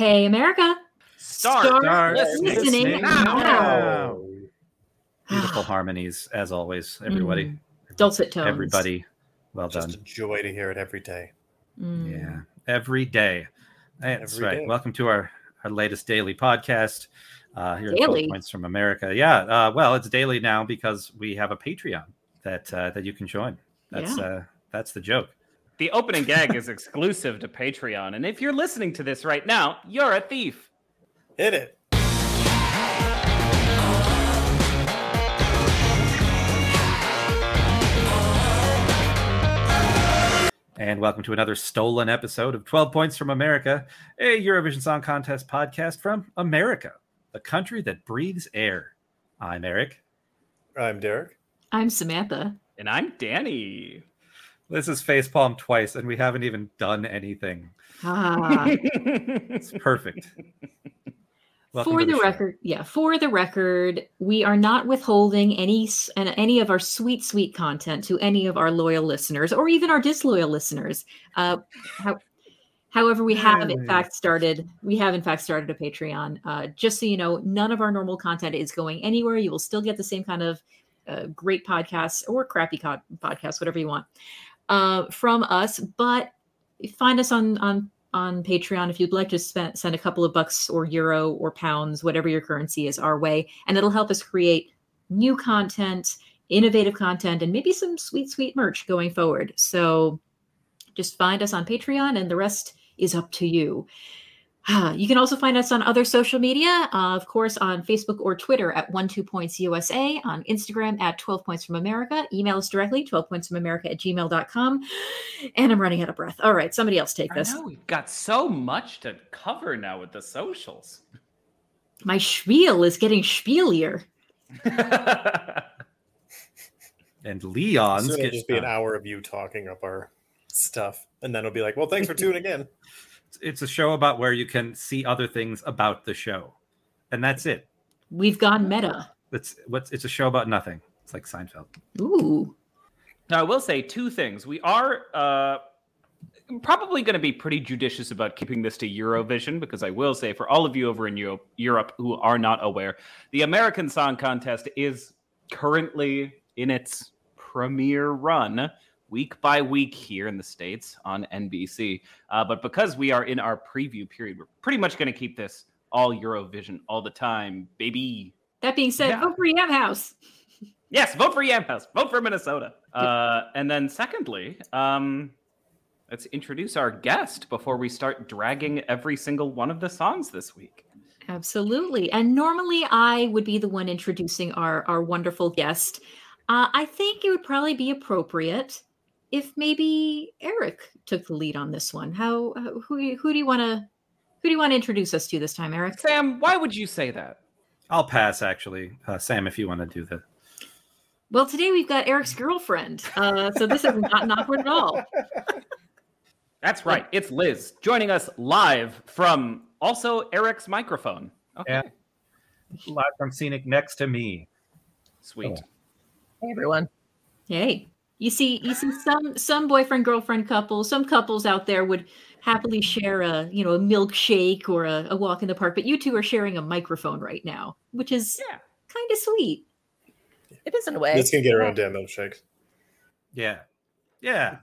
Hey, America. Start, Start listening, listening now. now. Beautiful harmonies, as always, everybody. Mm. Dulcet tones. Everybody, well Just done. a joy to hear it every day. Mm. Yeah, every day. That's Every right. day. Welcome to our, our latest daily podcast. Uh, here at 12 Daily? Points from America. Yeah, uh, well, it's daily now because we have a Patreon that uh, that you can join. That's Yeah. uh, that's the joke. The opening gag is exclusive to Patreon, and if you're listening to this right now, you're a thief. Hit it. And welcome to another stolen episode of 12 Points from America, a Eurovision Song Contest podcast from America, the country that breathes air. I'm Eric. I'm Derek. I'm Samantha. And I'm Danny. This is facepalm twice, and we haven't even done anything. Ah. It's perfect. Welcome for to the, record, yeah, for the record, we are not withholding any and any of our sweet, sweet content to any of our loyal listeners or even our disloyal listeners. Uh, how, however, we have in fact started. We have in fact started a Patreon. Uh, just so you know, none of our normal content is going anywhere. You will still get the same kind of uh, great podcasts or crappy co- podcasts, whatever you want, uh, from us. But find us on on on Patreon if you'd like to spend, send a couple of bucks or euro or pounds, whatever your currency is, our way, and it'll help us create new content, innovative content, and maybe some sweet, sweet merch going forward. So just find us on Patreon, and the rest is up to you. You can also find us on other social media, uh, of course, on Facebook or Twitter at one two points USA, on Instagram at 12 points from America. Email us directly, 12 points from America at gmail.com. And I'm running out of breath. All right, somebody else take I this. know we've got so much to cover now with the socials. My spiel is getting spielier. And Leon's Soon it'll get- just be an hour of you talking up our stuff, and then it'll be like, "Well, thanks for tuning in." It's a show about where you can see other things about the show, and that's it. We've gone meta. It's what's it's a show about nothing. It's like Seinfeld. Ooh. Now, I will say two things. We are uh, probably going to be pretty judicious about keeping this to Eurovision because I will say, for all of you over in Europe, Europe who are not aware, the American Song Contest is currently in its premiere run week by week here in the States on NBC. Uh, but because we are in our preview period, we're pretty much going to keep this all Eurovision all the time, baby. That being said, Yeah. vote for Yam Haus. Yes, vote for Yam Haus. Vote for Minnesota. Uh, and then, secondly, um, let's introduce our guest before we start dragging every single one of the songs this week. Absolutely. And normally I would be the one introducing our, our wonderful guest. Uh, I think it would probably be appropriate if maybe Eric took the lead on this one. How uh, who who do you want to who do you want to introduce us to this time, Eric? Sam, why would you say that? I'll pass actually, uh, Sam, if you want to do that. Well, today we've got Eric's girlfriend, uh, so this is not awkward at all. That's right. It's Liz joining us live from also Eric's microphone. Okay. Yeah. Live from scenic next to me. Sweet. Hey everyone. Hey, you see, you see some some boyfriend girlfriend couples, some couples out there would happily share a you know a milkshake or a, a walk in the park, but you two are sharing a microphone right now, which is Yeah. kind of sweet. It is in a way. Let's gonna get around damn milkshakes. Yeah. Yeah.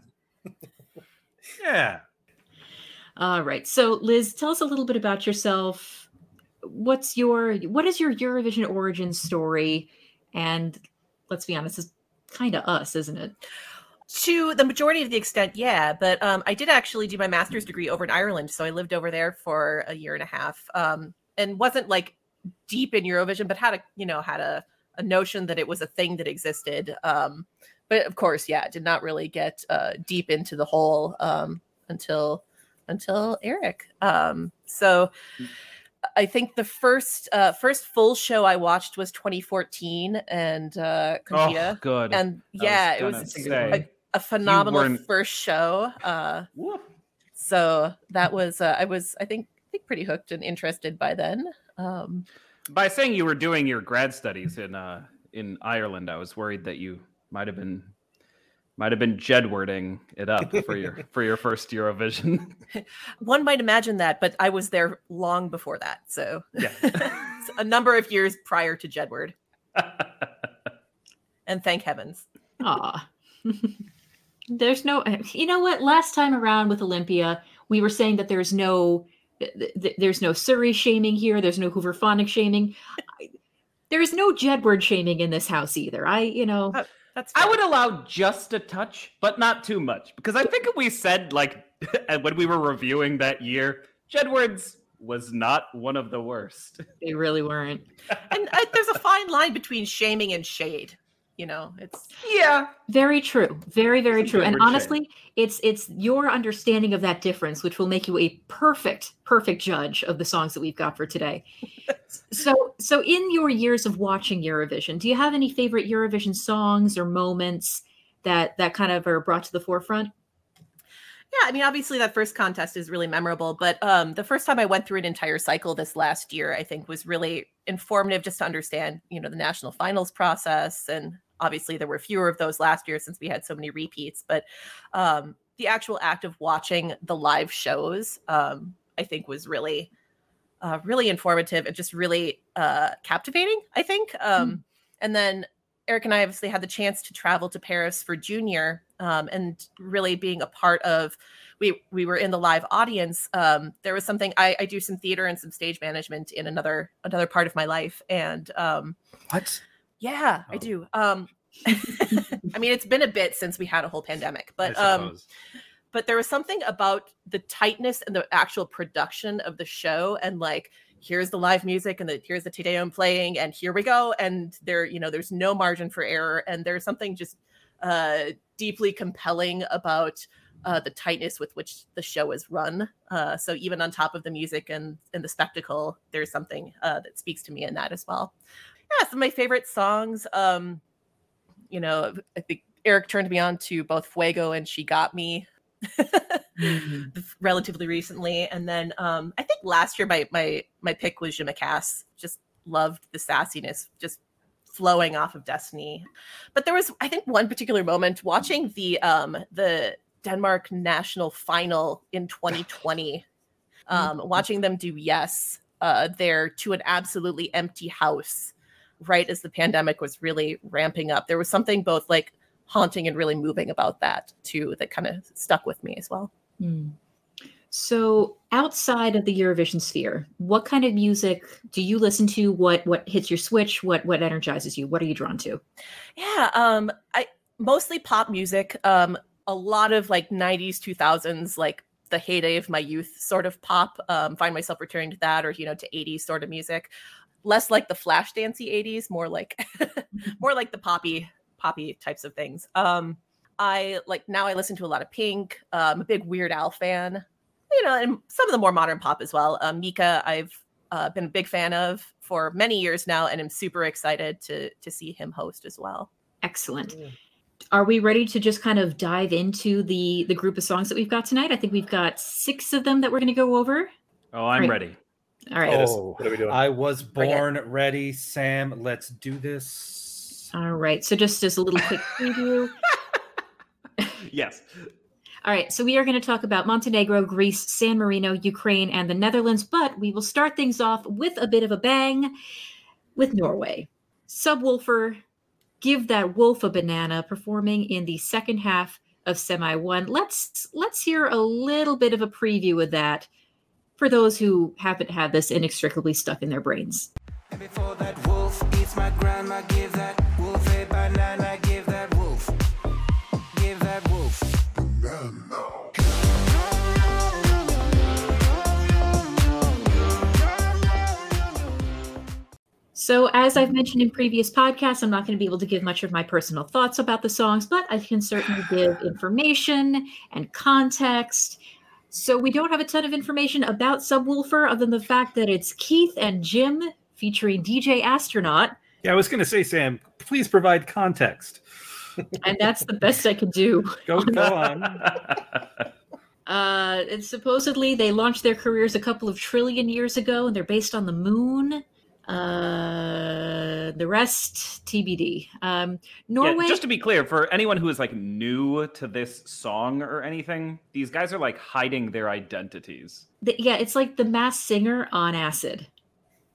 yeah. All right, so Liz, tell us a little bit about yourself. What's your what is your Eurovision origin story? And let's be honest, it's kind of us, isn't it? to the majority of the extent, yeah. But um, I did actually do my master's degree over in Ireland, so I lived over there for a year and a half, um, and wasn't like deep in Eurovision, but had a you know had a, a notion that it was a thing that existed. Um, but of course, yeah, did not really get uh, deep into the whole um, until until Eric. Um, so. I think the first uh, first full show I watched was 2014, and uh, Conchita. Oh, good. and yeah, it was a, a phenomenal first show. Uh, so that was uh, I was I think I think pretty hooked and interested by then. Um, By saying you were doing your grad studies in uh, in Ireland, I was worried that you might have been Might have been Jedwarding it up for your for your first Eurovision. One might imagine that, but I was there long before that. So Yeah. a number of years prior to Jedward. And thank heavens. Aw. there's no, you know what? Last time around with Olympia, we were saying that there's no, th- th- there's no SuRie shaming here. There's no Hoover Hooverphonic shaming. There's no Jedward shaming in this house either. I, you know, Oh. That's I would allow just a touch, but not too much, because I think we said like when we were reviewing that year, Jedwards was not one of the worst. they really weren't. and uh, there's a fine line between shaming and shade. You know, it's Yeah, Very true. Very, very It's true. And Jedward shame. honestly, it's it's your understanding of that difference which will make you a perfect, perfect judge of the songs that we've got for today. So so in your years of watching Eurovision, do you have any favorite Eurovision songs or moments that that kind of are brought to the forefront? yeah. I mean, obviously that first contest is really memorable, but um, the first time I went through an entire cycle this last year, I think was really informative just to understand, you know, the national finals process. And obviously there were fewer of those last year since we had so many repeats, but um, the actual act of watching the live shows, um, I think was really, uh, really informative and just really uh, captivating. I think. Um, And then Eric and I obviously had the chance to travel to Paris for Junior, um, and really being a part of. We we were in the live audience. Um, there was something I, I do some theater and some stage management in another another part of my life, and um, What? yeah, I Oh. do. Um, I mean, it's been a bit since we had a whole pandemic, but I um. But there was something about the tightness and the actual production of the show and like here's the live music and the here's the Te Deum playing and here we go. And there you know there's no margin for error. And there's something just uh deeply compelling about uh the tightness with which the show is run. Uh so even on top of the music and and the spectacle there's something uh that speaks to me in that as well. Yeah some of my favorite songs um you know i think eric turned me on to both fuego and she got me relatively recently and then um i think last year my my my pick was Je Me Casse. just loved the sassiness just flowing off of destiny. But there was i think one particular moment watching the um the denmark national final in 2020 um watching them do yes uh there to an absolutely empty house right as the pandemic was really ramping up. There was something both like haunting and really moving about that too that kind of stuck with me as well Hmm. So, outside of the Eurovision sphere, what kind of music do you listen to? What what hits your switch? What what energizes you? What are you drawn to? Yeah, um I mostly pop music. Um a lot of like 90s 2000s like the heyday of my youth sort of pop. Um find myself returning to that or you know to 80s sort of music. Less like the flash dancey 80s, more like more like the poppy poppy types of things. Um I like now I listen to a lot of Pink. I'm a big Weird Al fan. You know, and some of the more modern pop as well. Um, Mika, I've uh, been a big fan of for many years now, and I'm super excited to to see him host as well. Excellent. Yeah. Are we ready to just kind of dive into the the group of songs that we've got tonight? I think we've got six of them that we're going to go over. Oh, I'm Right. ready. All right. Oh, What are we doing? I was born ready, Sam. Let's do this. All right. So just as a little quick preview. Yes. All right, so we are going to talk about Montenegro, Greece, San Marino, Ukraine, and the Netherlands, but we will start things off with a bit of a bang with Norway. Subwoofer, Give That Wolf a Banana, performing in the second half of Semi One. Let's let's hear a little bit of a preview of that for those who haven't had this inextricably stuck in their brains. So, as I've mentioned in previous podcasts, I'm not going to be able to give much of my personal thoughts about the songs, but I can certainly give information and context. So, we don't have a ton of information about Subwoofer other than the fact that it's Keith and Jim featuring DJ Astronaut, Yeah, I was going to say, Sam, please provide context. and that's the best I can do. Go, go on. Uh, and supposedly they launched their careers a couple of trillion years ago, and they're based on the moon. Uh, the rest TBD. Um, Yeah, Norway. just to be clear, for anyone who is like new to this song or anything, these guys are like hiding their identities. the- yeah, it's like the Masked Singer on acid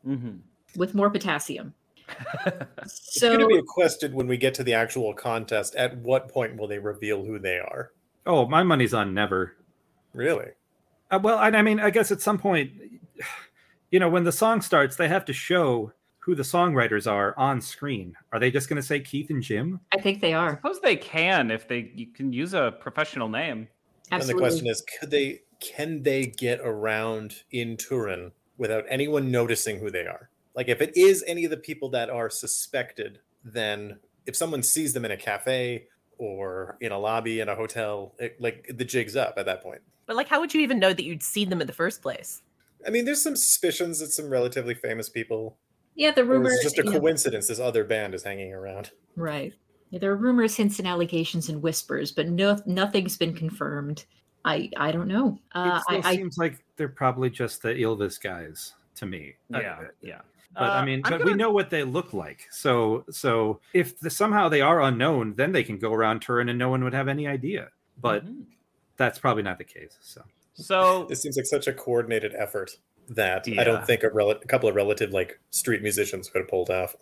Mm-hmm. with more potassium. It's So going to be a question when we get to the actual contest. At what point will they reveal who they are? Oh, my money's on never. Really? Uh, well, I, I mean, I guess at some point, you know, when the song starts, they have to show who the songwriters are on screen. Are they just going to say Keith and Jim? I think they are I suppose they can if they you can use a professional name. And the question is, could they? Can they get around in Turin without anyone noticing who they are? Like, if it is any of the people that are suspected, then if someone sees them in a cafe or in a lobby in a hotel, it, like the jig's up at that point. But like, how would you even know that you'd seen them in the first place? I mean, there's some suspicions that some relatively famous people. yeah, the Or rumors. it's just a you know, coincidence. This other band is hanging around. right. Yeah, there are rumors, hints, and allegations and whispers, but no, nothing's been confirmed. I I don't know. Uh, it still I, I seems like they're probably just the Ylvis guys to me. Uh, Yeah, yeah. But I Uh, mean, I'm but we gonna- know what they look like. So, so if the, somehow they are unknown, then they can go around Turin and no one would have any idea. But Mhm. that's probably not the case. So, so This seems like such a coordinated effort that I don't think a, rel- a couple of relative like street musicians could have pulled off.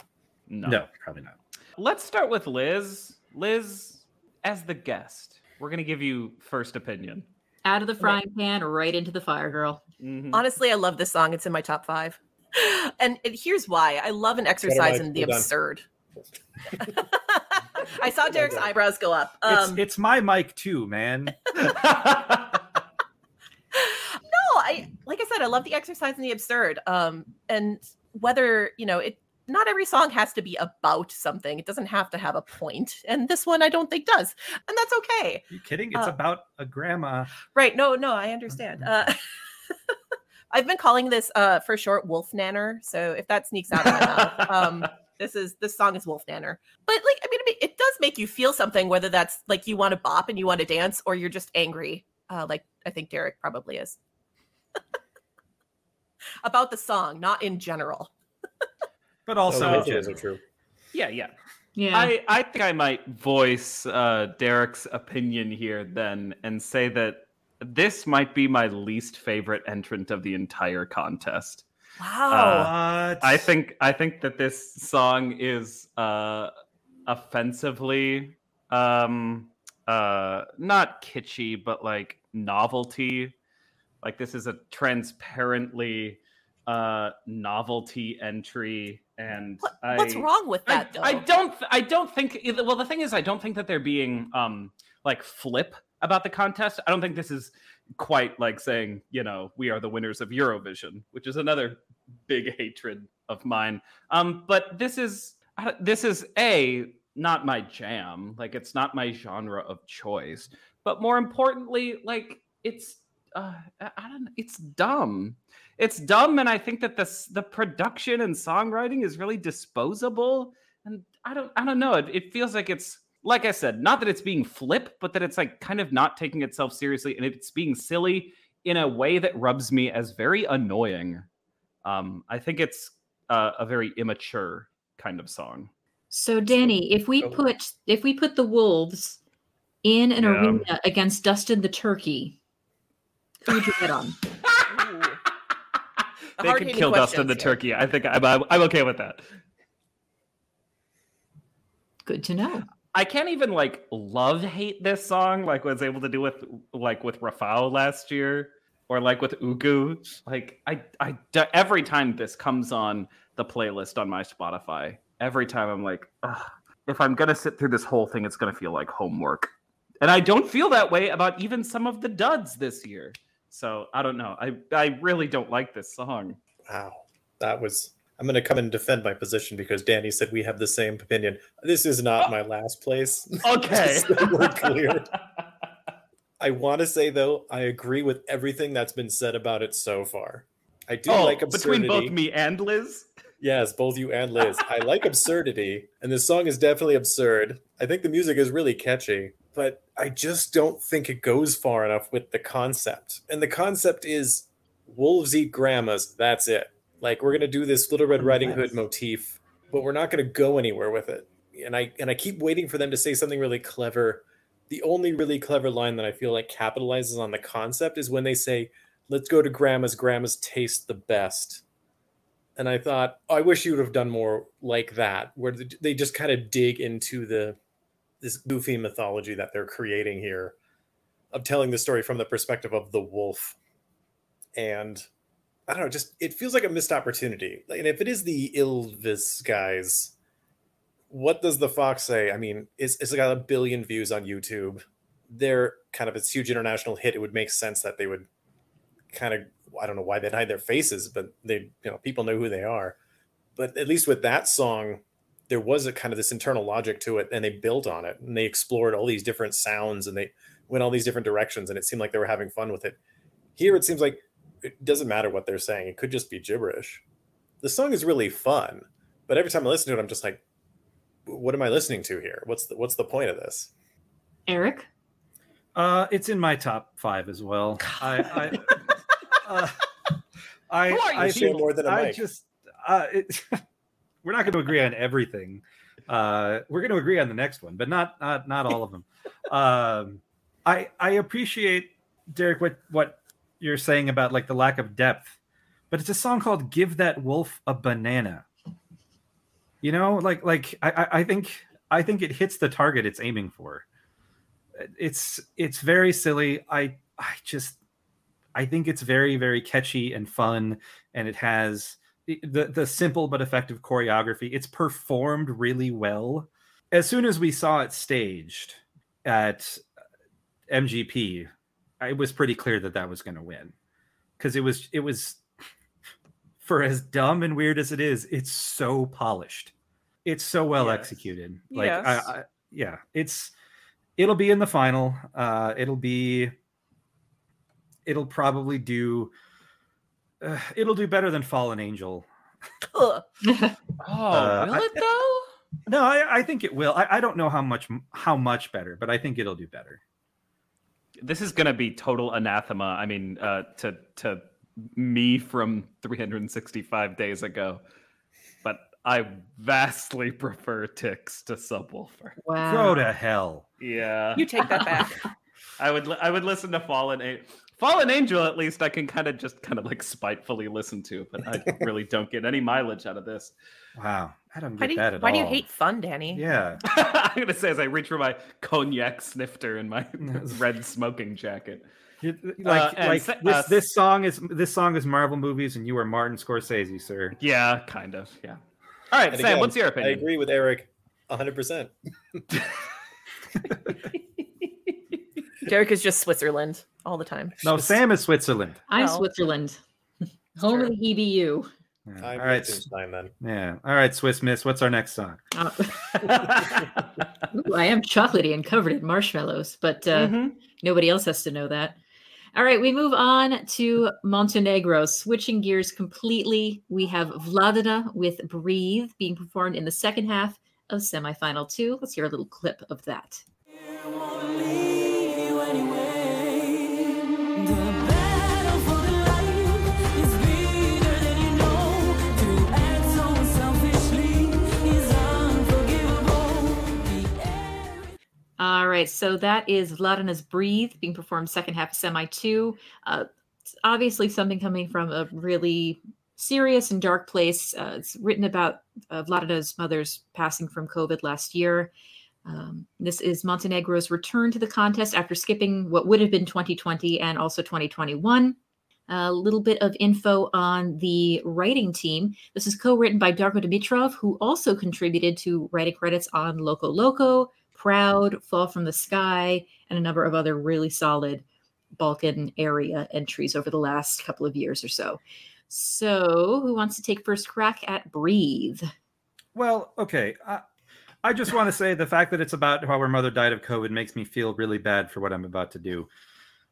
no. no, probably not. Let's start with Liz. Liz, as the guest, we're gonna give you first opinion. out of the frying pan, right into the fire, girl. Mhm. Honestly, I love this song. It's in my top five. And it, here's why. I love an exercise in the absurd. I saw Derek's eyebrows go up. It's Um, it's my mic too, man. like I said, I love the exercise and the absurd. Um, and whether you know it, not every song has to be about something. It doesn't have to have a point. and this one I don't think does, and that's okay. you kidding? It's Uh, about a grandma. Right? No, no, I understand. Uh, I've been calling this uh, for short Wolf Nanner. So if that sneaks out of my mouth, um, this is this song is Wolf Nanner. But like, I mean, it, it does make you feel something, whether that's like you want to bop and you want to dance, or you're just angry. Uh, like I think Derek probably is about the song, not in general. But Oh, also, both in are true. yeah, yeah. Yeah. I, I think I might voice uh, Derek's opinion here then and say that this might be my least favorite entrant of the entire contest. Wow. What? I think I think that this song is uh, offensively um, uh, not kitschy, but like novelty. Like this is a transparently uh, novelty entry, and What- I, What's wrong with I, that? though? I don't th- I don't think well the thing is I don't think that they're being um like flip about the contest. I don't think this is quite like saying, you know, we are the winners of Eurovision, which is another big hatred of mine. Um but this is this is a not my jam. Like it's not my genre of choice. But more importantly, like it's uh I don't know, it's dumb. It's dumb and i think that this the production and songwriting is really disposable and i don't i don't know it, it feels like it's like i said not that it's being flip but that it's like kind of not taking itself seriously and it's being silly in a way that rubs me as very annoying. Um i think it's uh, a very immature kind of song. So Danny, if we put if we put the wolves in an Yeah. arena against Dustin the turkey, who would you bet on? The they could kill dustin the questions here. turkey i think I'm, I'm, I'm okay with that Good to know. I can't even like love hate this song like was able to do with like with Rafał last year or like with Ugu. Like I I d- every time this comes on the playlist on my Spotify, every time I'm like, Ugh, if I'm gonna sit through this whole thing, it's gonna feel like homework. And I don't feel that way about even some of the duds this year. So I don't know. I I really don't like this song. Wow, that was. I'm going to come and defend my position because Danny said we have the same opinion. This is not oh. my last place. Okay. So we're clear. I want to say though, I agree with everything that's been said about it so far. I do oh, like absurdity. between both me and Liz. Yes, both you and Liz. I like absurdity, and this song is definitely absurd. I think the music is really catchy, but I just don't think it goes far enough with the concept. And the concept is wolves eat grandmas. That's it. Like we're gonna do this Little Red Riding. Hood motif, but we're not gonna go anywhere with it. And I and I keep waiting for them to say something really clever. The only really clever line that I feel like capitalizes on the concept is when they say, "Let's go to Grandma's. Grandma's taste the best." And I thought, oh, I wish you would have done more like that, where they just kind of dig into the this goofy mythology that they're creating here, of telling the story from the perspective of the wolf. And I don't know, just it feels like a missed opportunity. And if it is the Ylvis guys, what does the Fox say? I mean, it's, it's got a billion views on YouTube. They're kind of this huge international hit. It would make sense that they would kind of I don't know why they'd hide their faces, but they you know people know who they are. But at least with that song, there was a kind of this internal logic to it, and they built on it, and they explored all these different sounds, and they went all these different directions, and it seemed like they were having fun with it. Here, it seems like it doesn't matter what they're saying; it could just be gibberish. The song is really fun, but every time I listen to it, I'm just like, "What am I listening to here? What's the what's the point of this?" Eric? Uh, it's in my top five as well. I, I, uh, I, Who are you, I Share think more than a I mic. just, uh, it, we're not going to agree on everything. Uh, we're going to agree on the next one, but not not not all of them. Um, I I appreciate Derek what what you're saying about like the lack of depth, but it's a song called "Give That Wolf a Banana." You know, like like I I, I think I think it hits the target it's aiming for it's it's very silly i i just i think it's very very catchy and fun and it has the the, simple but effective choreography it's performed really well. As soon as we saw it staged at mgp it was pretty clear that that was going to win. Because it was it was for as dumb and weird as it is it's so polished. It's so well Yes. executed. Like Yes. I, I yeah it's it'll be in the final. Uh it'll be it'll probably do uh, it'll do better than fallen angel Oh, Uh, will I- it though? no i, I think it will I, I don't know how much how much better but i think it'll do better This is gonna be total anathema. I mean, uh, to to me from 365 days ago, but I vastly prefer Tix to Subwoofer. Wow. go to hell Yeah, You take that back. I would li- I would listen to Fallen Angel. Fallen Angel, at least I can kind of just kind of like spitefully listen to, but I really don't get any mileage out of this. wow i don't Why get do you, that at why do you hate fun, Danny? yeah I'm gonna say as I reach for my cognac snifter in my red smoking jacket. You- like Uh, like se- this uh, this song is this song is marvel movies and you are martin scorsese sir Yeah, kind of. Yeah. All right, And Sam. again, what's your opinion? I agree with Eric 100%. Derek is just Switzerland all the time. no Just- sam is switzerland I'm Well, Switzerland. Home of the EBU. Yeah. I'm all right Liechtenstein then. yeah all right swiss miss what's our next song Uh, ooh, I am chocolatey and covered in marshmallows, but uh, Mhm. nobody else has to know that. All right, we move on to Montenegro. Switching gears completely, we have Vladana with Breathe being performed in the second half of semifinal two. Let's hear a little clip of that. All right, so that is Vladana's Breathe being performed second half of semi two. Uh, obviously something coming from a really serious and dark place. Uh, it's written about uh, Vladana's mother's passing from COVID last year. Um, this is Montenegro's return to the contest after skipping what would have been 2020 and also 2021. A little bit of info on the writing team. This is co written by Darko Dimitrov, who also contributed to writing credits on Loco Loco, Proud, Fall from the Sky, and a number of other really solid Balkan area entries over the last couple of years or so. So, who wants to take first crack at Breathe? Well, okay. I, I just want to say the fact that it's about how her mother died of COVID makes me feel really bad for what I'm about to do.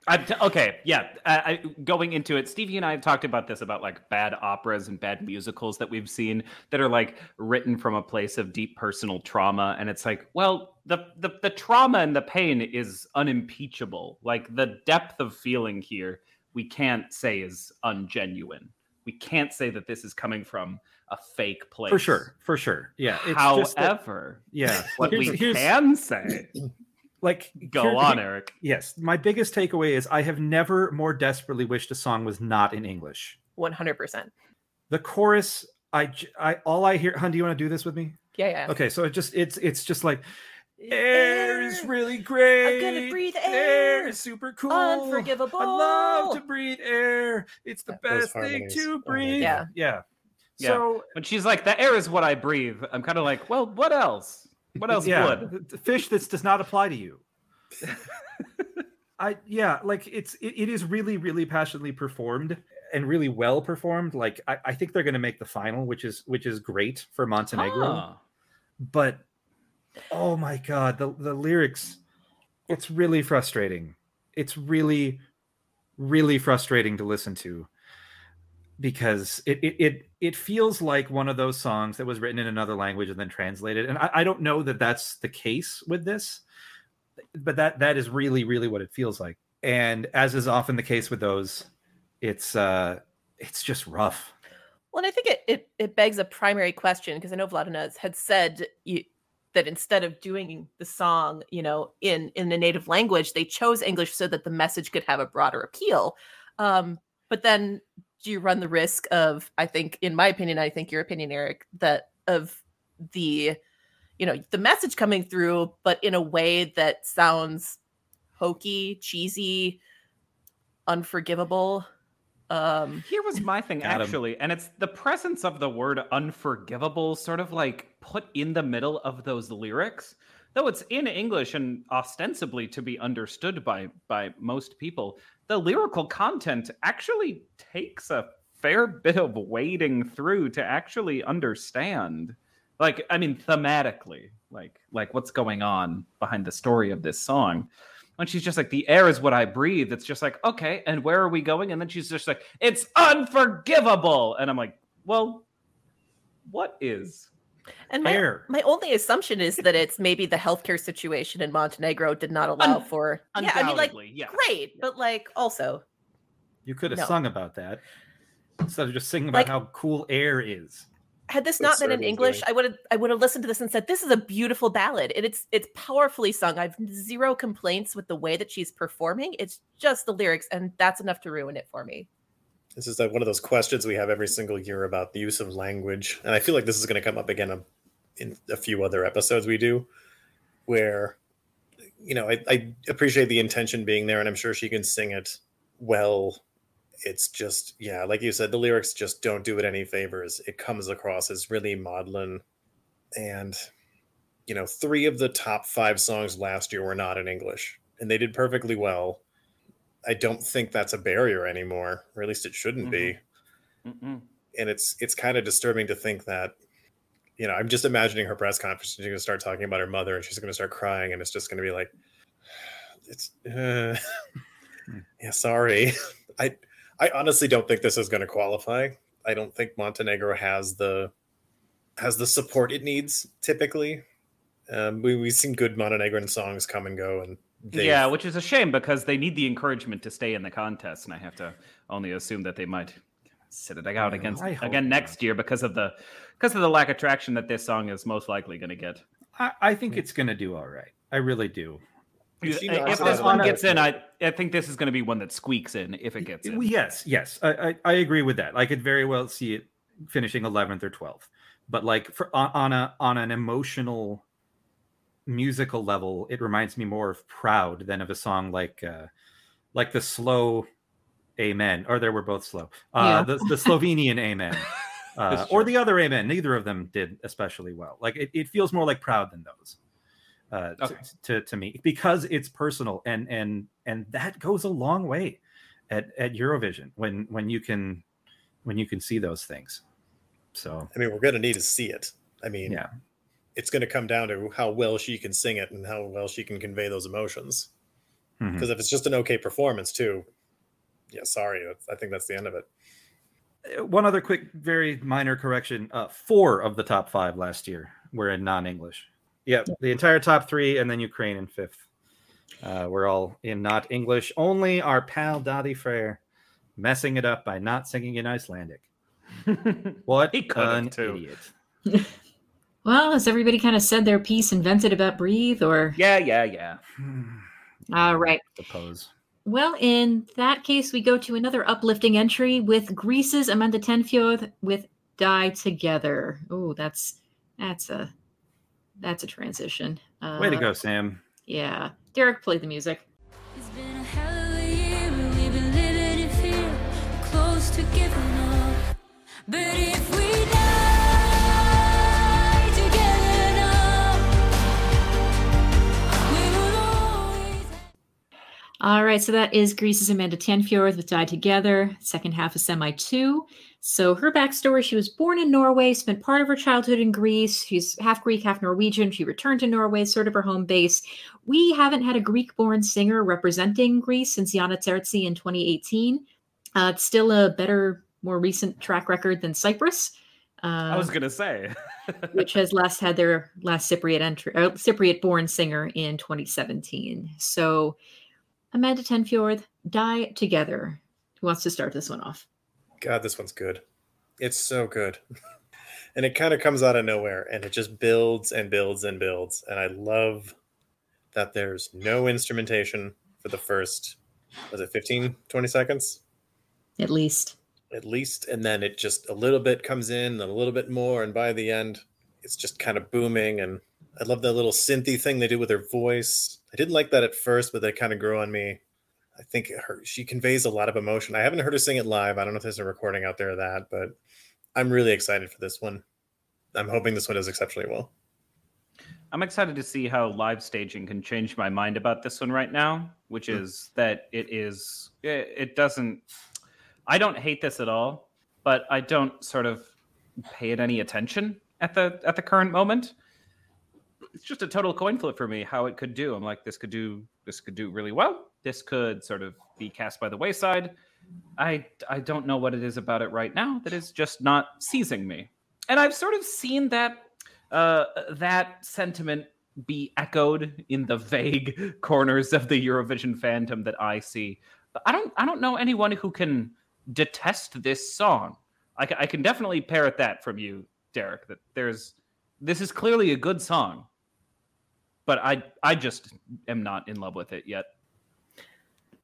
I'm t- okay, yeah. I, I, going into it, Stevie and I have talked about this about like bad operas and bad musicals that we've seen that are like written from a place of deep personal trauma, and it's like, well, the the, the trauma and the pain is unimpeachable. Like the depth of feeling here, we can't say is ungenuine. we can't say that this is coming from a fake place For sure, for sure. Yeah. It's just that- However, yeah. what Here's- we here's- can say, like go here- on, here- Eric. Yes, my biggest takeaway is I have never more desperately wished a song was not in English. 100%. The chorus, I, I, all I hear. Hun, do you want to do this with me? Yeah, yeah. Okay, so it just it's it's just like air is really great. I'm gonna breathe Air air. is super cool. Unforgivable. I love to breathe air. It's the Those best thing to Oh breathe. God. yeah. Yeah. So When she's like, "The air is what I breathe," I'm kind of like, "Well, what else? What else yeah, would?" the- the fish this does not apply to you. I yeah, like it's it, it is really really passionately performed and really well performed. Like I, I think they're going to make the final, which is which is great for Montenegro. But oh my god, the the lyrics, it's really frustrating. It's really really frustrating to listen to because it it it, it feels like one of those songs that was written in another language and then translated. And I, I don't know that that's the case with this, but that that is really really what it feels like. And as is often the case with those, it's uh it's just rough. Well, and I think it it, it begs a primary question because I know Vladimir had said you, that instead of doing the song, you know, in in the native language, they chose English so that the message could have a broader appeal. Um, but then you run the risk of, I think, in my opinion, I think your opinion, Eric, that of the, you know, the message coming through, but in a way that sounds hokey, cheesy, unforgivable. Um, Here was my thing Got 'em. actually, and it's the presence of the word unforgivable sort of like put in the middle of those lyrics. Though it's in English and ostensibly to be understood by by most people, the lyrical content actually takes a fair bit of wading through to actually understand. Like, I mean, thematically, like like what's going on behind the story of this song when she's just like, the air is what I breathe. It's just like, okay, and where are we going? And then she's just like, it's unforgivable. And I'm like, well, what is? And my, Air. my only assumption is that it's maybe the healthcare situation in Montenegro did not allow Un- for. Yeah, I mean, like, Undoubtedly, yeah. great, but like also, You could have No. sung about that instead of just singing about Like- how cool air is. had this not been in English, doing. I would have I would have listened to this and said, "This is a beautiful ballad, and it's it's powerfully sung. I've zero complaints with the way that she's performing. It's just the lyrics, and that's enough to ruin it for me." This is one of those questions we have every single year about the use of language, and I feel like this is going to come up again um, in a few other episodes we do, where you know I, I appreciate the intention being there, and I'm sure she can sing it well. It's just yeah, like you said, the lyrics just don't do it any favors. It comes across as really maudlin, and you know, three of the top five songs last year were not in English, and they did perfectly well. I don't think that's a barrier anymore, or at least it shouldn't be. Mm-mm. And it's it's kind of disturbing to think that, you know, I'm just imagining her press conference. She's going to start talking about her mother, and she's going to start crying, and it's just going to be like, it's, uh, yeah, sorry. I I honestly don't think this is going to qualify. I don't think Montenegro has the has the support it needs typically. Um, we we've seen good Montenegrin songs come and go, and they've- Yeah, which is a shame because they need the encouragement to stay in the contest, and I have to only assume that they might sit it out Yeah, against I hope again not. next year because of the because of the lack of traction that this song is most likely going to get. I, I think it's gonna do all right. I really do. Is uh, If this one gets in, I I think this is going to be one that squeaks in if it gets in. Yes, yes, I, I, I agree with that. I could very well see it finishing eleventh or twelfth, but like for on, on a on an emotional musical level, it reminds me more of "Proud" than of a song like uh, like the slow "Amen," or there were both slow. Uh, Yeah. the, the Slovenian "Amen." Uh, or the other amen neither of them did especially well like it, it feels more like proud than those uh, Okay. to, to me because it's personal and and and that goes a long way at, at eurovision when when you can when you can see those things so I mean, we're going to need to see it. I mean, yeah it's going to come down to how well she can sing it and how well she can convey those emotions. Because if it's just an okay performance, too, yeah, sorry, I think that's the end of it. Uh, one other quick very minor correction uh four of the top five last year were in non-english yeah the entire top three and then ukraine in fifth uh we're all in not english only our pal Daði Freyr messing it up by not singing in icelandic What He could've, an too. idiot. Well, has everybody kind of said their piece and vented about breathe or yeah, yeah, yeah. all right. Suppose. Well, in that case, we go to another uplifting entry with Greece's Amanda Tenfjord with "Die Together." Oh, that's that's a that's a transition. Uh, Way to go, Sam. Yeah, Derek, play the music. It's been a hell of a year, we've been living in fear, close to giving up. But if we All right, so that is Greece's Amanda Tenfjord with Die Together, second half of Semi 2. So her backstory, she was born in Norway, spent part of her childhood in Greece. She's half Greek, half Norwegian. She returned to Norway, sort of her home base. We haven't had a Greek-born singer representing Greece since Yana Terzi in 2018. Uh, it's still a better, more recent track record than Cyprus. Uh, I was gonna say. which has last had their last Cypriot entry, uh, Cypriot born singer in 2017. So Amanda Tenfjord, Die Together. Who wants to start this one off? God, this one's good. It's so good. and it kind of comes out of nowhere and it just builds and builds and builds. And I love that there's no instrumentation for the first, was it 15, 20 seconds? At least. At least. And then it just a little bit comes in and a little bit more. And by the end, it's just kind of booming. And I love that little synthy thing they do with her voice. I didn't like that at first, but they kind of grew on me. I think her she conveys a lot of emotion. I haven't heard her sing it live. I don't know if there's a recording out there of that, but I'm really excited for this one. I'm hoping this one does exceptionally well. I'm excited to see how live staging can change my mind about this one right now, which Hmm. is that it is it, it doesn't I don't hate this at all, but I don't sort of pay it any attention at the at the current moment. It's just a total coin flip for me how it could do. I'm like this could do this could do really well. This could sort of be cast by the wayside. I I don't know what it is about it right now that is just not seizing me. And I've sort of seen that uh, that sentiment be echoed in the vague corners of the Eurovision fandom that I see. But I don't I don't know anyone who can detest this song. I, I can definitely parrot that from you, Derek. That there's this is clearly a good song, but I I just am not in love with it yet.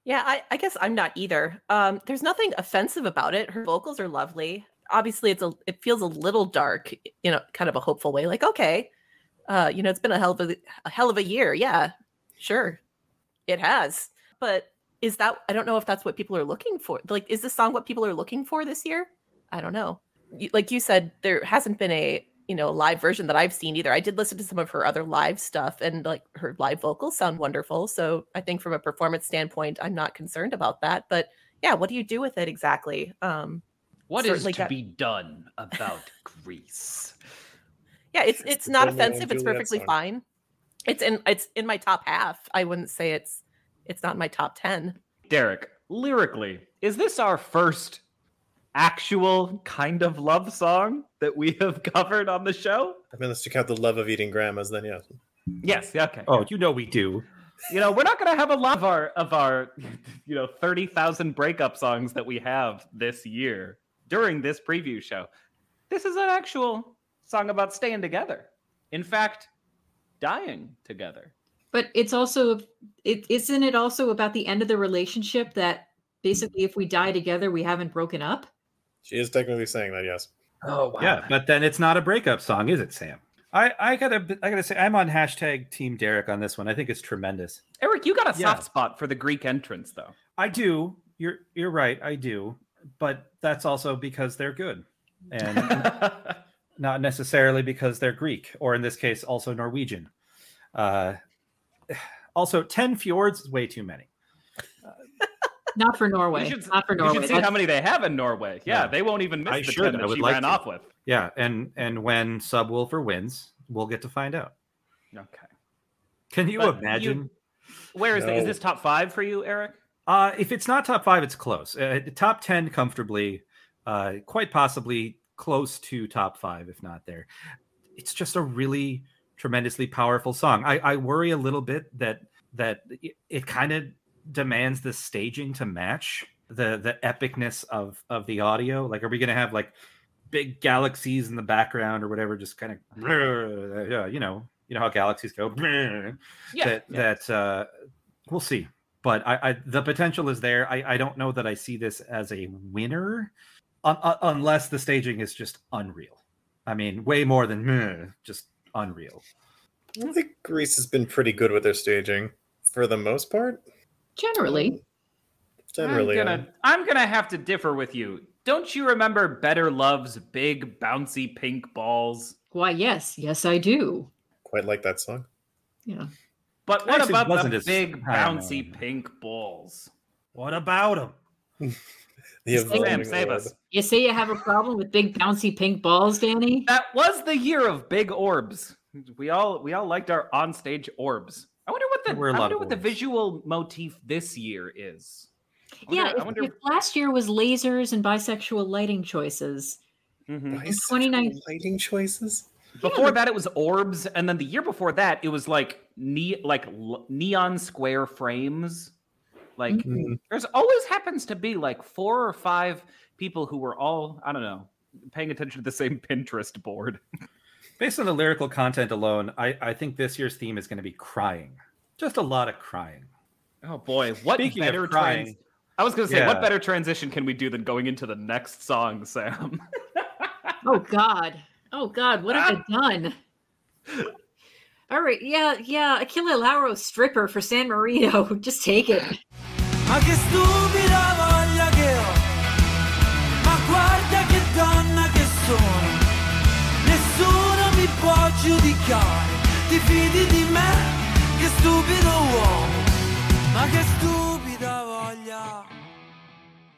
Yeah, I, I guess I'm not either. Um, there's nothing offensive about it. Her vocals are lovely. Obviously, it's a it feels a little dark, you know, kind of a hopeful way. Like, okay, uh, you know, it's been a hell of a, a hell of a year. Yeah, sure, it has. But is that I don't know if that's what people are looking for. Like, is this song what people are looking for this year? I don't know. Like you said, there hasn't been a you know live version that I've seen either. I did listen to some of her other live stuff, and like her live vocals sound wonderful. So I think from a performance standpoint, I'm not concerned about that. But yeah, what do you do with it exactly? Um, What is Certainly to got- be done about Greece? yeah, it's It's it's not offensive. It's perfectly song. fine. It's in it's in my top half. I wouldn't say it's it's not in my top ten. Derek, lyrically, is this our first actual kind of love song that we have covered on the show? I mean, let's check out the love of eating grandmas, then yes. Yes. Okay. Oh, you know we do. You know, we're not going to have a lot of our of our, you know, thirty thousand breakup songs that we have this year during this preview show. This is an actual song about staying together. In fact, dying together. But it's also it isn't it also about the end of the relationship that basically if we die together we haven't broken up? She is technically saying that, yes. Oh wow. Yeah, but then it's not a breakup song, is it, Sam? I, I gotta I gotta say I'm on hashtag Team Derek on this one. I think it's tremendous. Eric, you got a Yeah. soft spot for the Greek entrance, though. I do. You're you're right. I do. But that's also because they're good, and not necessarily because they're Greek, or in this case, also Norwegian. Uh, also, ten fjords is way too many. Not for Norway. You should, Not for you Norway. should see That's- how many they have in Norway. Yeah, Yeah. they won't even miss I the should. 10 I that would she like ran to. off with. Yeah, and and when Subwoofer wins, we'll get to find out. Okay. Can you But you- imagine? Where is, the, is this top five for you, Eric? Uh, if it's not top five, it's close. Uh, top ten comfortably, uh, quite possibly close to top five, if not there. It's just a really tremendously powerful song. I, I worry a little bit that that it, it kind of demands the staging to match the the epicness of of the audio. Like, are we gonna have like big galaxies in the background or whatever, just kind of yeah, you know, you know how galaxies go. Yeah, that yeah. that uh, we'll see. But I, I the potential is there. I, I don't know that I see this as a winner, un, un- unless the staging is just unreal. I mean, way more than just unreal. I think Greece has been pretty good with their staging for the most part. Generally. Mm. Generally, I'm gonna, I'm gonna have to differ with you. Don't you remember Better Love's big bouncy pink balls? Why, yes, yes, I do. quite like that song. Yeah. But what Actually, about the as- big I don't know. bouncy pink balls? What about them? The Sam, Sam, save orb. us. You say you have a problem with big bouncy pink balls, Danny? That was the year of big orbs. We all we all liked our onstage orbs. I wonder what the There were a I wonder what the visual motif this year is. Wonder- Yeah, if, wonder. if last year was lasers and bisexual lighting choices. Mhm. Bisexual 29 lighting choices. Before that, it was orbs, and then the year before that, it was like ne- like l- neon square frames. Like Mhm. there's always happens to be like four or five people who were all I don't know paying attention to the same Pinterest board. Based on the lyrical content alone, I, I think this year's theme is going to be crying. Just a lot of crying. Oh boy, what Speaking of better crying, trans- I was gonna say, what better transition can we do than going into the next song, Sam? Oh God. Oh God, what have I ah! done? All right, yeah, yeah. Achille Lauro stripper for San Marino. Just take it. Stupido uomo, ma che stupida voglia.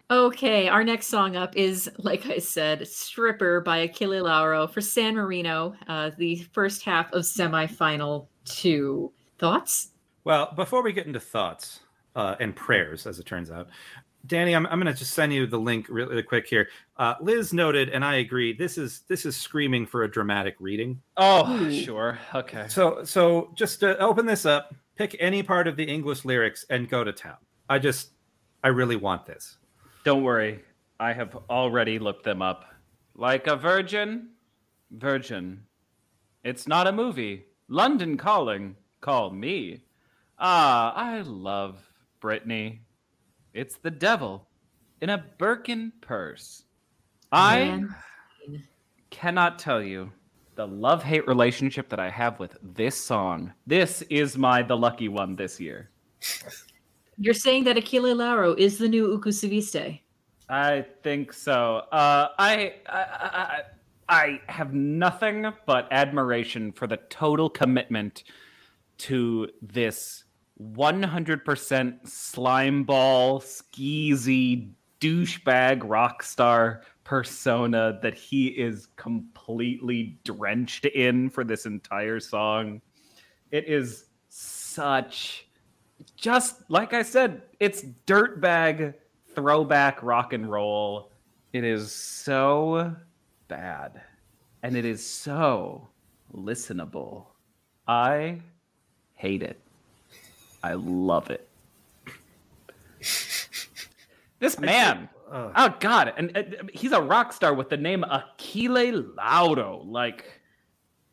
Okay, our next song up is, like I said, Stripper by Achille Lauro for San Marino, uh, the first half of semifinal two. Thoughts? Well, before we get into thoughts uh, and prayers, as it turns out, Danny, I'm, I'm going to just send you the link really, really quick here. Uh, Liz noted, and I agree. This is this is screaming for a dramatic reading. Oh, Ooh. sure, okay. So so just to open this up, pick any part of the English lyrics and go to town. I just I really want this. Don't worry, I have already looked them up. Like a virgin, virgin. It's not a movie. London calling, call me. Ah, I love Brittany. It's the devil in a Birkin purse. I Man. cannot tell you the love hate relationship that I have with this song. This is my the lucky one this year. You're saying that Achille Lauro is the new Uku Suviste. I think so. Uh, I, I, I I have nothing but admiration for the total commitment to this 100% slimeball, skeezy, douchebag rock star persona that he is completely drenched in for this entire song. It is such just like I said, it's dirtbag throwback rock and roll. It is so bad and it is so listenable. I hate it. I love it. This man, Uh, oh god, and uh, he's a rock star with the name Achille Lauro. Like,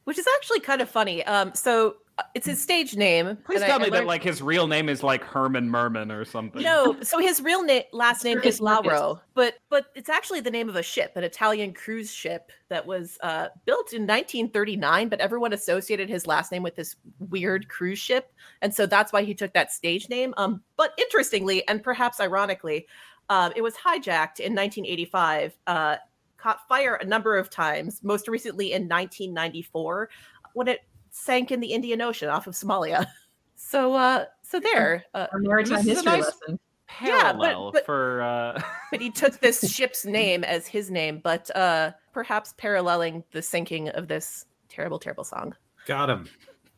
which is actually kind of funny. Um, so it's his stage name. please and I- tell I me that like his real name is like Herman Merman or something. No, so his real name, last name is Lauro, but but it's actually the name of a ship, an Italian cruise ship that was uh, built in 1939. But everyone associated his last name with this weird cruise ship, and so that's why he took that stage name. Um, but interestingly, and perhaps ironically, um, it was hijacked in 1985. Uh, caught fire a number of times. Most recently in 1994, when it sank in the Indian Ocean off of Somalia. So, uh, so there. Uh, A maritime This is a history nice- lesson. Yeah, but- parallel but- for uh but he took this ship's name as his name, but uh, perhaps paralleling the sinking of this terrible, terrible song. got him.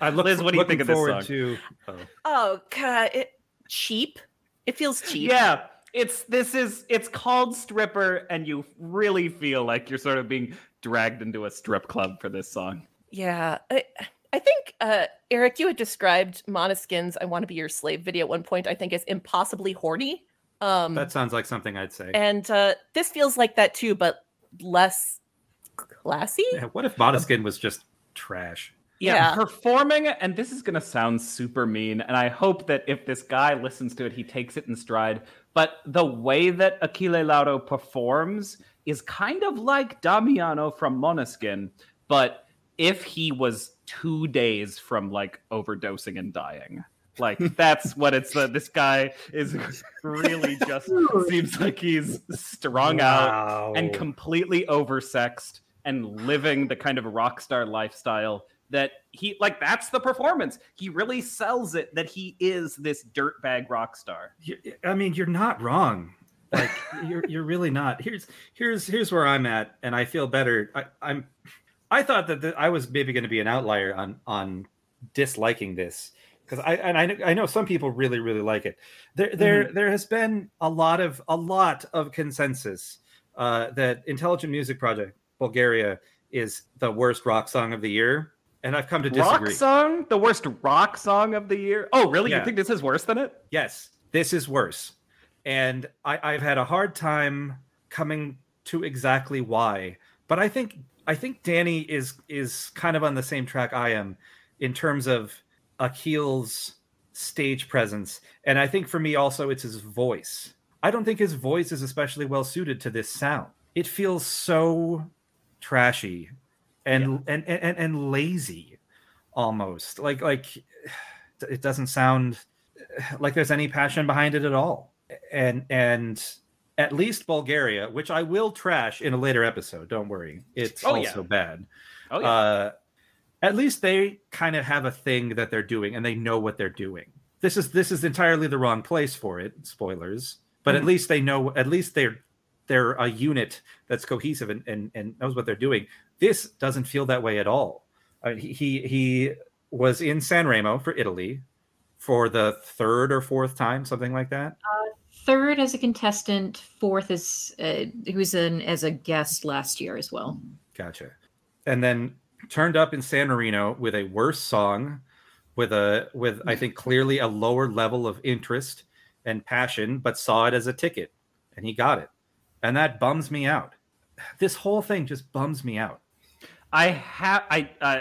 I look, Liz, what do you think of this forward song? to. oh. Oh, God, it, cheap. It feels cheap. Yeah, it's this is it's called stripper, and you really feel like you're sort of being dragged into a strip club for this song. Yeah. I, I think, uh, Eric, you had described Måneskin's I Want to Be Your Slave video at one point, I think, as impossibly horny. Um, That sounds like something I'd say. and uh, this feels like that too, but less classy. Yeah, what if Bodyskin was just trash? Yeah, Yeah. performing, and this is going to sound super mean, and I hope that if this guy listens to it, he takes it in stride. But the way that Achille Lauro performs is kind of like Damiano from Måneskin, but if he was two days from like overdosing and dying. Like that's what it's. Uh, this guy is really just seems like he's strung out and completely oversexed and living the kind of rock star lifestyle that he like that's the performance he really sells it that he is this dirtbag rock star I mean, you're not wrong. Like you're you're really not. Here's here's here's where I'm at, and I feel better. I, I'm I thought that the, I was maybe going to be an outlier on on disliking this because I and I, kn- I know some people really really like it. There there there has been a lot of a lot of consensus uh, that Intelligent Music Project Bulgaria is the worst rock song of the year, and I've come to disagree. rock song the worst rock song of the year oh really Yeah. you think this is worse than it yes, this is worse. And I, I've had a hard time coming to exactly why. But I think I think Danny is is kind of on the same track I am in terms of Achille's stage presence. And I think for me also it's his voice. I don't think his voice is especially well suited to this sound. It feels so trashy and and, and and lazy almost. Like like it doesn't sound like there's any passion behind it at all. And and at least Bulgaria, which I will trash in a later episode. Don't worry, it's Oh, yeah. also bad. oh yeah Uh, at least they kind of have a thing that they're doing, and they know what they're doing. This is this is entirely the wrong place for it. Spoilers, but at mm-hmm. least they know. At least they're they're a unit that's cohesive and and, and knows what they're doing. This doesn't feel that way at all. I mean, he he he was in San Remo for Italy for the third or fourth time, something like that. Uh, Third as a contestant, fourth as uh, he was in as a guest last year as well. Gotcha. And then turned up in San Marino with a worse song, with a with I think clearly a lower level of interest and passion, but saw it as a ticket, and he got it, and that bums me out. This whole thing just bums me out. I have I, uh,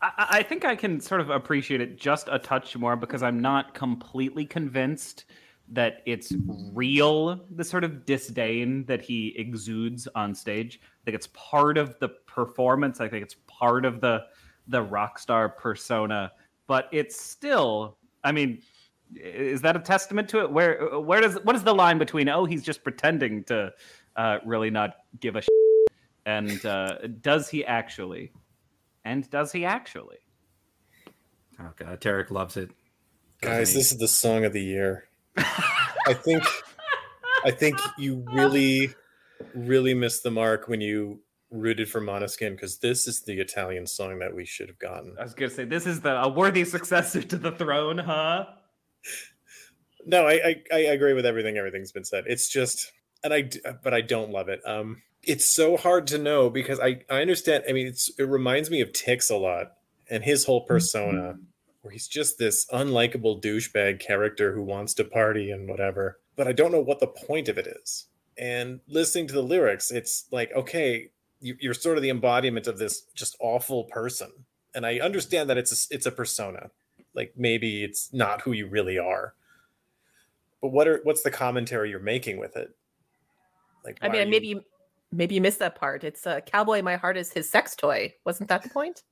I I think I can sort of appreciate it just a touch more because I'm not completely convinced that it's real the sort of disdain that he exudes on stage. I think it's part of the performance. I think it's part of the the rock star persona, but it's still. I mean, is that a testament to it? Where where does what is the line between oh he's just pretending to uh, really not give a shit, and uh, does he actually? And does he actually? Oh god, Tarek loves it. Guys, he? this is the song of the year. I think I think you really, really missed the mark when you rooted for Måneskin because this is the Italian song that we should have gotten. I was gonna say this is the a worthy successor to the throne, huh? No, I, I I agree with everything. Everything's been said. It's just, and I but I don't love it. Um, it's so hard to know because I I understand. I mean, it's it reminds me of Tix a lot and his whole persona, where he's just this unlikable douchebag character who wants to party and whatever. But I don't know what the point of it is. And listening to the lyrics, it's like okay, you, you're sort of the embodiment of this just awful person. And I understand that it's a, it's a persona. Like maybe it's not who you really are but what are what's the commentary you're making with it? Like, I mean, you- maybe you, maybe you missed that part. It's uh, "Cowboy, My Heart Is His Sex Toy." Wasn't that the point?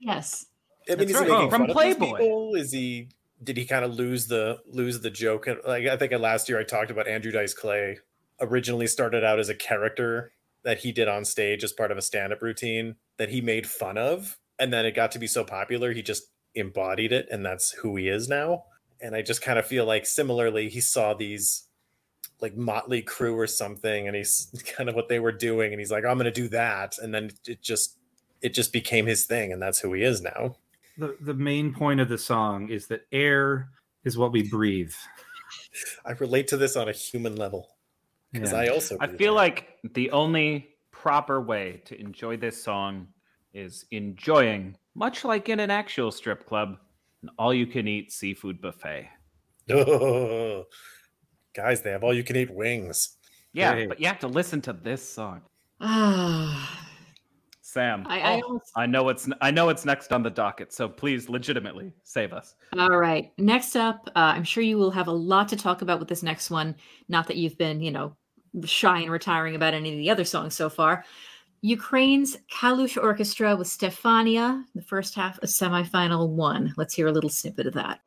Yes. I mean, is he right. making From fun of Playboy. Is he? Did he kind of lose the lose the joke? Like I think last year I talked about Andrew Dice Clay. Originally started out as a character that he did on stage as part of a stand-up routine that he made fun of, and then it got to be so popular he just embodied it, and that's who he is now. And I just kind of feel like similarly he saw these like Motley Crue or something, and he's kind of what they were doing, and he's like, I'm going to do that, and then it just it just became his thing, and that's who he is now. The the main point of the song is that air is what we breathe. I relate to this on a human level because Yeah. I also I feel that. like the only proper way to enjoy this song is enjoying, much like in an actual strip club, an all-you-can-eat seafood buffet. Guys, they have all you can eat wings. Yeah, Great. but you have to listen to this song. Ah, Sam, I, I oh, almost I know it's I know it's next on the docket, so please legitimately save us. All right. Next up, uh, I'm sure you will have a lot to talk about with this next one. Not that you've been, you know, shy and retiring about any of the other songs so far. Ukraine's Kalush Orchestra with Stefania, the first half of semifinal one. Let's hear a little snippet of that.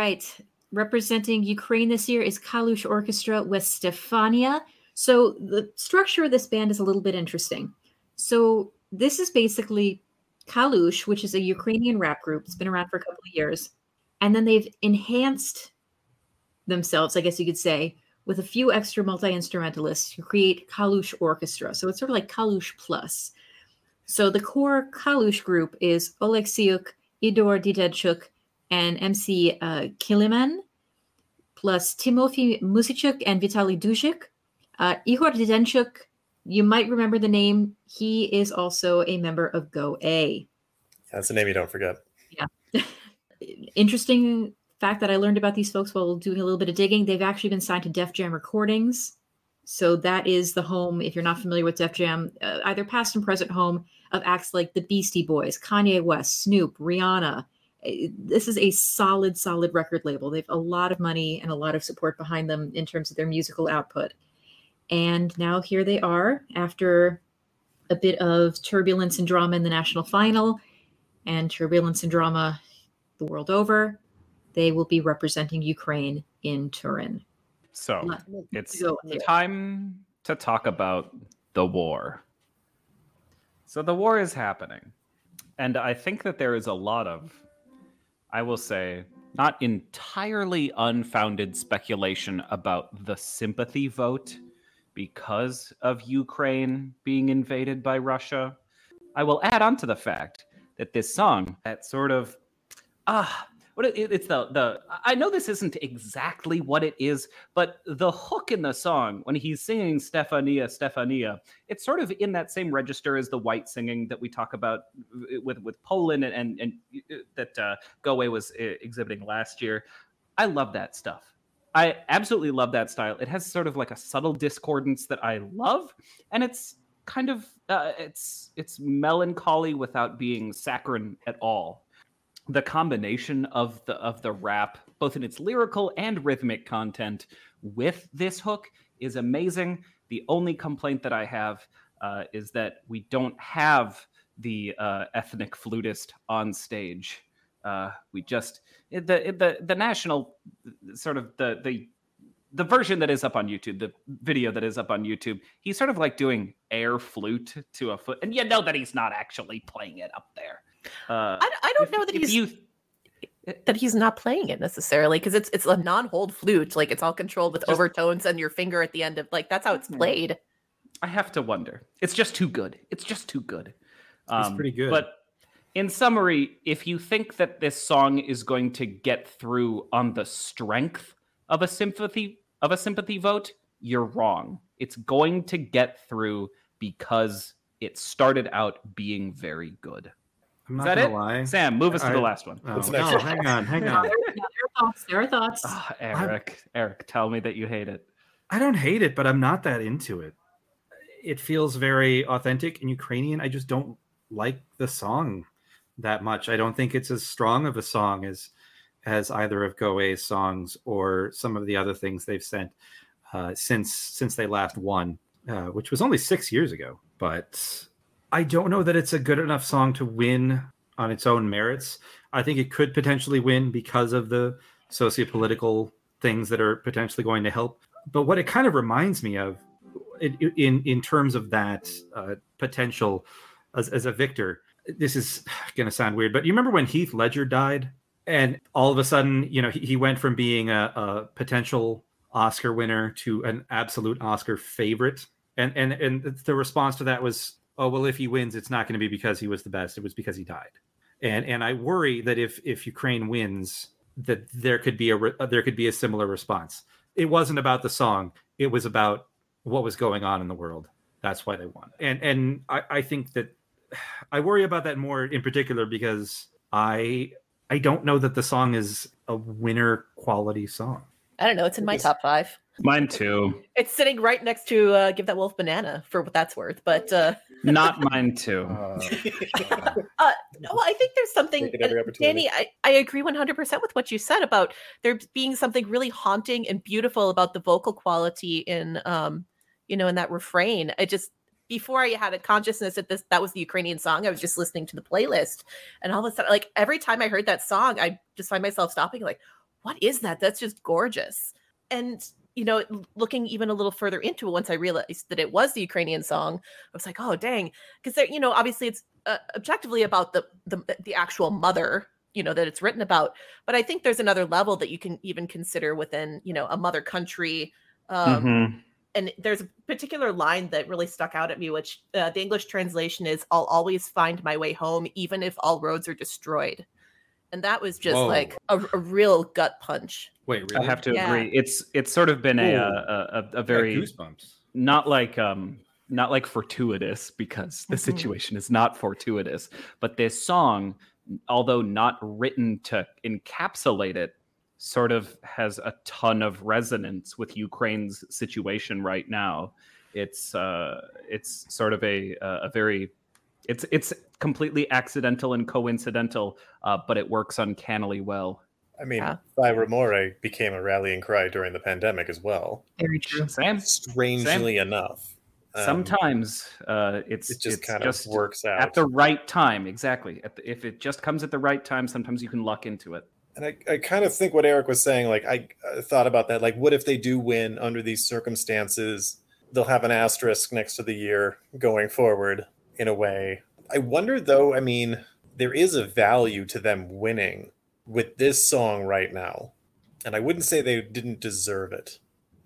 Right. Representing Ukraine this year is Kalush Orchestra with Stefania. So the structure of this band is a little bit interesting. So this is basically Kalush, which is a Ukrainian rap group. It's been around for a couple of years. And then they've enhanced themselves, I guess you could say, with a few extra multi instrumentalists to create Kalush Orchestra. So it's sort of like Kalush Plus. So the core Kalush group is Oleksiuk, Ihor Didenchuk, and MC uh, Kiliman, plus Timothy Musichuk and Vitali Duzhik. Uh, Ihor Didenchuk, you might remember the name. He is also a member of Go A. That's a name you don't forget. Yeah. Interesting fact that I learned about these folks while doing a little bit of digging. They've actually been signed to Def Jam Recordings. So that is the home, if you're not familiar with Def Jam, uh, either past and present home of acts like the Beastie Boys, Kanye West, Snoop, Rihanna. This is a solid, solid record label. They have a lot of money and a lot of support behind them in terms of their musical output. And now here they are after a bit of turbulence and drama in the national final and turbulence and drama the world over. They will be representing Ukraine in Turin. So it's go with it. time to talk about the war. So the war is happening. And I think that there is a lot of, I will say, not entirely unfounded speculation about the sympathy vote because of Ukraine being invaded by Russia. I will add on to the fact that this song, that sort of, ah, what it, it's the the I know this isn't exactly what it is, but the hook in the song when he's singing Stefania, Stefania, it's sort of in that same register as the white singing that we talk about with with Poland and and, and that uh, Go A was uh, exhibiting last year. I love that stuff. I absolutely love that style. It has sort of like a subtle discordance that I love, and it's kind of uh, it's it's melancholy without being saccharine at all the combination of the of the rap both in its lyrical and rhythmic content with this hook is amazing the only complaint that i have uh, is that we don't have the uh, ethnic flutist on stage uh, we just the the the national sort of the the the version that is up on YouTube, the video that is up on YouTube, he's sort of like doing air flute to a foot, and you know that he's not actually playing it up there. Uh, I, I don't if- know that he's you that he's not playing it necessarily because it's it's a non-hold flute, like it's all controlled with Just- overtones and your finger at the end of like that's how it's Hmm. played. I have to wonder. It's just too good. It's just too good. Um, pretty good. But in summary, if you think that this song is going to get through on the strength of a sympathy of a sympathy vote, you're wrong. It's going to get through because it started out being very good. I'm Is that gonna it? lie. Sam, move us to I- the last one. Oh, What's no, one? hang on, hang on. there, are thoughts. There are thoughts. Ah, Eric, Eric, tell me that you hate it. I don't hate it, but I'm not that into it. It feels very authentic and Ukrainian. I just don't like the song that much. I don't think it's as strong of a song as as either of Go A's songs or some of the other things they've sent uh, since since they last won, uh, which was only six years ago. But I don't know that it's a good enough song to win on its own merits. I think it could potentially win because of the sociopolitical things that are potentially going to help. But what it kind of reminds me of, in in, terms of that uh, potential as, as a victor, this is going to sound weird, but you remember when Heath Ledger died, and all of a sudden, you know, he, he went from being a, a potential Oscar winner to an absolute Oscar favorite, and and and the response to that was, oh well, if he wins, it's not going to be because he was the best; it was because he died. And and I worry that if if Ukraine wins, that there could be a re- uh, there could be a similar response. It wasn't about the song; it was about what was going on in the world. That's why they won. And and I, I think that I worry about that more in particular because I I don't know that the song is a winner quality song. I don't know. It's in my top five. Mine too. It's sitting right next to uh, "Give That Wolf Banana" for what that's worth. But uh, Not mine too. uh, no, I think there's something. Take it every uh, opportunity. Danny, I, I agree 100% with what you said about there being something really haunting and beautiful about the vocal quality in, um, you know, in that refrain. I just before I had a consciousness that this that was the Ukrainian song, I was just listening to the playlist, and all of a sudden, like every time I heard that song, I just find myself stopping, like, what is that? That's just gorgeous. And you know, looking even a little further into it, once I realized that it was the Ukrainian song, I was like, oh dang, because you know, obviously it's uh, objectively about the, the the actual mother, you know, that it's written about. But I think there's another level that you can even consider within, you know, a mother country. Um, Mhm. and there's a particular line that really stuck out at me which uh, the english translation is i'll always find my way home even if all roads are destroyed and that was just Whoa. like a, a real gut punch Wait, I have to Yeah. agree. It's it's sort of been a, Ooh. uh, a, a, a I got very goosebumps. not like um not like fortuitous because the Mhm. situation is not fortuitous but this song although not written to encapsulate it sort of has a ton of resonance with ukraine's situation right now it's uh it's sort of a a very it's it's completely accidental and coincidental uh, but it works uncannily well I mean, Yeah. Fai Rumore became a rallying cry during the pandemic as well. Very true. sam Strangely enough, Um, sometimes uh it's it just it's kind just of works out. at the right time exactly at the, if it just comes at the right time sometimes you can luck into it And I, I kind of think what Eric was saying, like I uh, thought about that. Like, what if they do win under these circumstances? They'll have an asterisk next to the year going forward in a way. I wonder though, I mean, there is a value to them winning with this song right now. And I wouldn't say they didn't deserve it.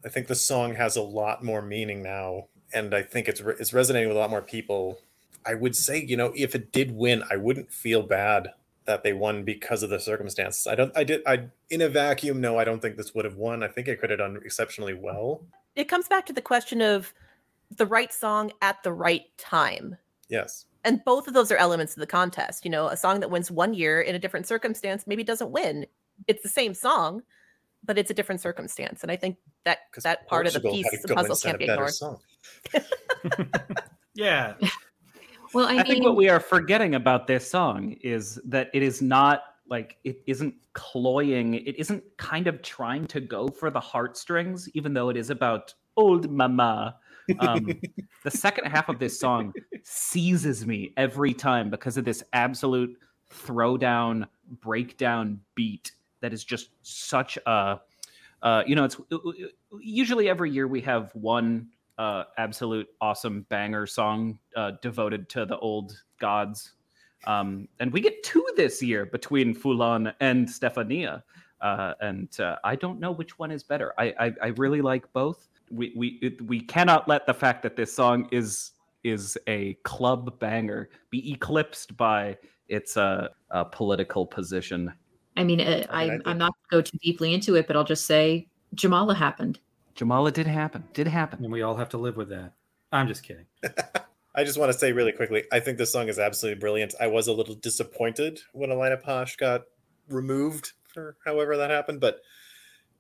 I think the song has a lot more meaning now. And I think it's, re- it's resonating with a lot more people. I would say, you know, if it did win, I wouldn't feel bad that they won because of the circumstances. I don't I did I in a vacuum, no, I don't think this would have won. I think it could have done exceptionally well. it comes back to the question of the right song at the right time Yes. and both of those are elements of the contest you know a song that wins one year in a different circumstance maybe doesn't win it's the same song but it's a different circumstance and i think that that part of the piece had to the puzzle can't be better ignored song. Yeah. Well, I, I, mean, think what we are forgetting about this song is that it is not like it isn't cloying it isn't kind of trying to go for the heartstrings even though it is about old mama um, the second half of this song seizes me every time because of this absolute throwdown breakdown beat that is just such a uh, you know it's usually every year we have one uh, absolute awesome banger song uh, devoted to the old gods um, and we get two this year between Fulenn and Stefania. Uh, and uh, I don't know which one is better. I, I, I really like both. We we it, we cannot let the fact that this song is is a club banger be eclipsed by its uh, uh, political position. I mean, uh, I, I mean, I, am not going to go too deeply into it, but I'll just say Jamala happened. Jamala did happen. Did happen. And we all have to live with that. I'm just kidding. I just want to say really quickly, I think this song is absolutely brilliant. I was a little disappointed when Alina Pash got removed for however that happened, but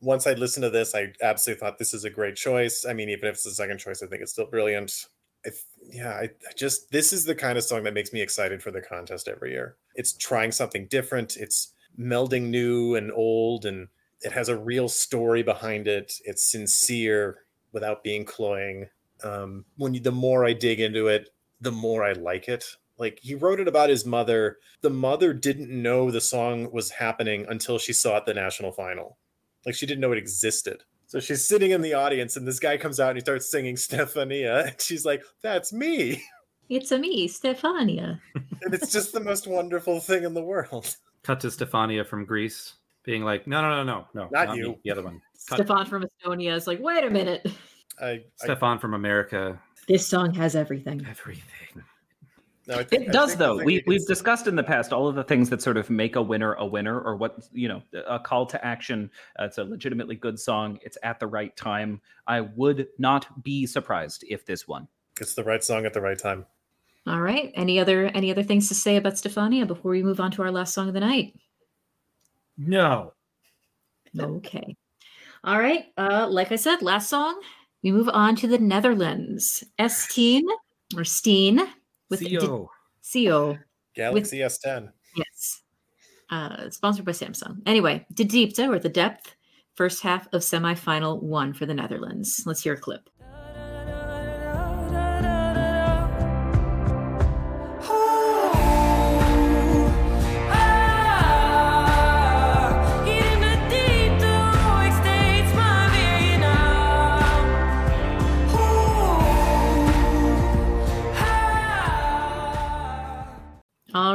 once I listened to this, I absolutely thought this is a great choice. I mean, even if it's the second choice, I think it's still brilliant. I, yeah, I, I just this is the kind of song that makes me excited for the contest every year. It's trying something different. It's melding new and old, and it has a real story behind it. It's sincere without being cloying. Um, when you, the more I dig into it, the more I like it. Like he wrote it about his mother. The mother didn't know the song was happening until she saw it at the national final. Like she didn't know it existed. So she's sitting in the audience, and this guy comes out and he starts singing Stefania, and she's like, "That's me!" It's a me, Stefania. And it's just the most wonderful thing in the world. Cut to Stefania from Greece being like, no, no, no, no, no. Not me, you. The other one. Cut. Stefan from Estonia is like, wait a minute. I, I Stefan from America. This song has everything. Everything. No, I think, It I does think- though. Think We you can we've s- discussed in the past all of the things that sort of make a winner a winner, or what you know, a call to action. Uh, it's a legitimately good song. It's at the right time. I would not be surprised if this won. It's the right song at the right time. All right. Any other any other things to say about Stefania before we move on to our last song of the night? No. Okay. All right. Uh, like I said, last song. We move on to the Netherlands. Esteen or Steen with D- CO. CO. Galaxy S10. Yes. Uh, sponsored by Samsung. Anyway, De Diepte or The Depth, first half of semifinal one for the Netherlands. Let's hear a clip.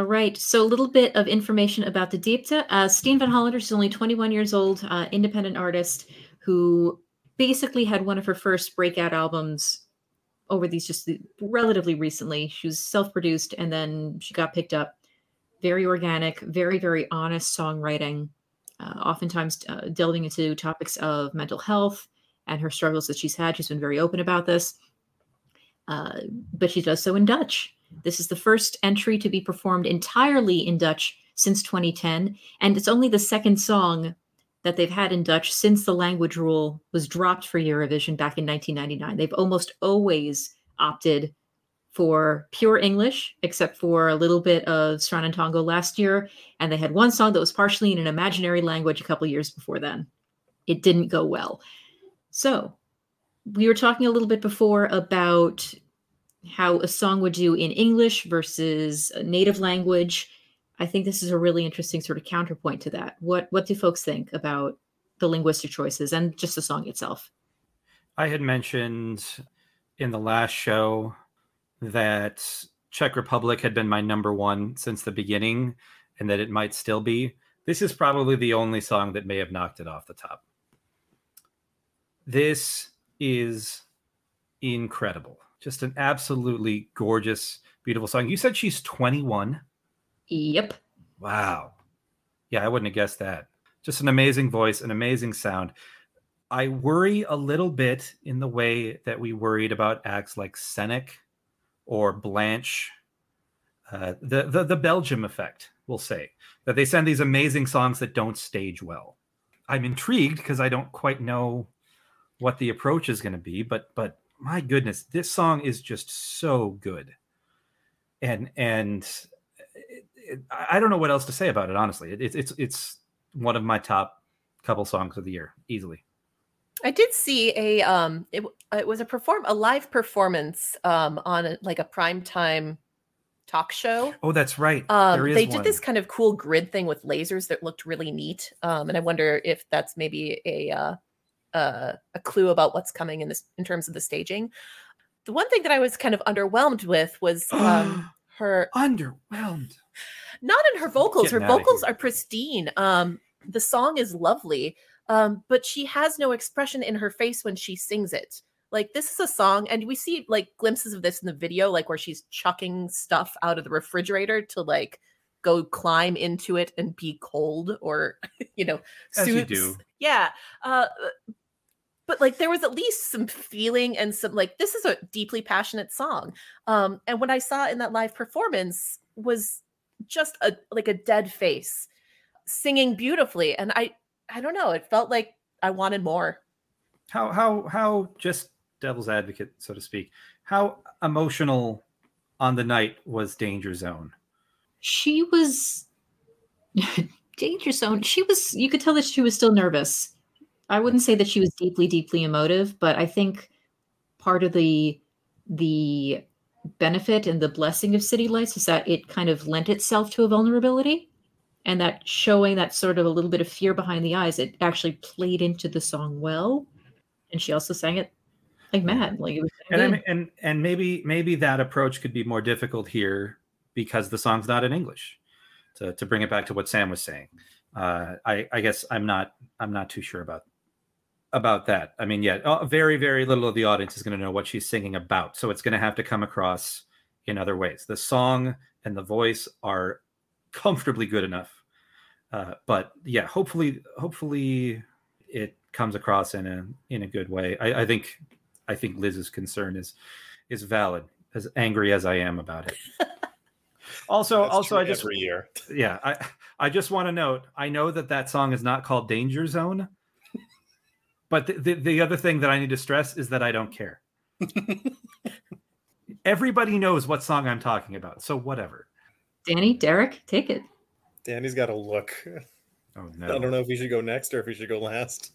Right. So, a little bit of information about the Diepte. Uh, Steen van Hollander is only 21 years old, uh, independent artist who basically had one of her first breakout albums over these just relatively recently. She was self produced and then she got picked up. Very organic, very, very honest songwriting, uh, oftentimes uh, delving into topics of mental health and her struggles that she's had. She's been very open about this. Uh, but she does so in Dutch. This is the first entry to be performed entirely in Dutch since 2010, and it's only the second song that they've had in Dutch since the language rule was dropped for Eurovision back in 1999. They've almost always opted for pure English, except for a little bit of Sranan Tongo last year, and they had one song that was partially in an imaginary language a couple years before then. It didn't go well. So, we were talking a little bit before about how a song would do in English versus native language. I think this is a really interesting sort of counterpoint to that. What what do folks think about the linguistic choices and just the song itself? I had mentioned in the last show that Czech Republic had been my number one since the beginning and that it might still be. This is probably the only song that may have knocked it off the top. This is incredible. Just an absolutely gorgeous, beautiful song. You said she's 21. Yep. Wow. Yeah, I wouldn't have guessed that. Just an amazing voice, an amazing sound. I worry a little bit in the way that we worried about acts like Sennek or Blanche. Uh, the, the the Belgium effect, we'll say, that they send these amazing songs that don't stage well. I'm intrigued because I don't quite know what the approach is going to be, but but my goodness, this song is just so good, and and it, it, I don't know what else to say about it. Honestly, it, it's it's it's one of my top couple songs of the year, easily. I did see a um it, it was a perform a live performance um on a, like a primetime talk show. Oh, that's right. Um there is they one. did this kind of cool grid thing with lasers that looked really neat. Um and I wonder if that's maybe a uh uh, a clue about what's coming in this in terms of the staging. The one thing that I was kind of underwhelmed with was um her underwhelmed. not in her vocals. Her vocals are pristine. Um, the song is lovely, um, but she has no expression in her face when she sings it. Like this is a song, and we see like glimpses of this in the video, like where she's chucking stuff out of the refrigerator to like go climb into it and be cold, or you know, As you suits. do. Yeah. Uh, but like there was at least some feeling and some like this is a deeply passionate song. Um, and what I saw in that live performance was just a like a dead face singing beautifully and i i don't know it felt like i wanted more How how how just devil's advocate, so to speak. How emotional on the night was Danger Zone? She was danger zone. She was you could tell that she was still nervous. I wouldn't say that she was deeply, deeply emotive, but I think part of the the benefit and the blessing of City Lights is that it kind of lent itself to a vulnerability and that showing that sort of a little bit of fear behind the eyes, it actually played into the song well. And she also sang it like mad. Like it was And I mean, and and maybe maybe that approach could be more difficult here because the song's not in English. To to bring it back to what Sam was saying, uh, I I guess I'm not I'm not too sure about about that. I mean, yeah, very very little of the audience is going to know what she's singing about, so it's going to have to come across in other ways. The song and the voice are comfortably good enough. Uh, but yeah, hopefully, hopefully it comes across in a in a good way. I, I think I think Liz's concern is is valid. As angry as I am about it. also, That's also, true I just every year. yeah, I I just want to note. I know that that song is not called Danger Zone, but the, the the other thing that I need to stress is that I don't care. Everybody knows what song I'm talking about, so whatever. Danny, Derek, take it. Danny's got a look. Oh no! I don't know if he should go next or if he should go last.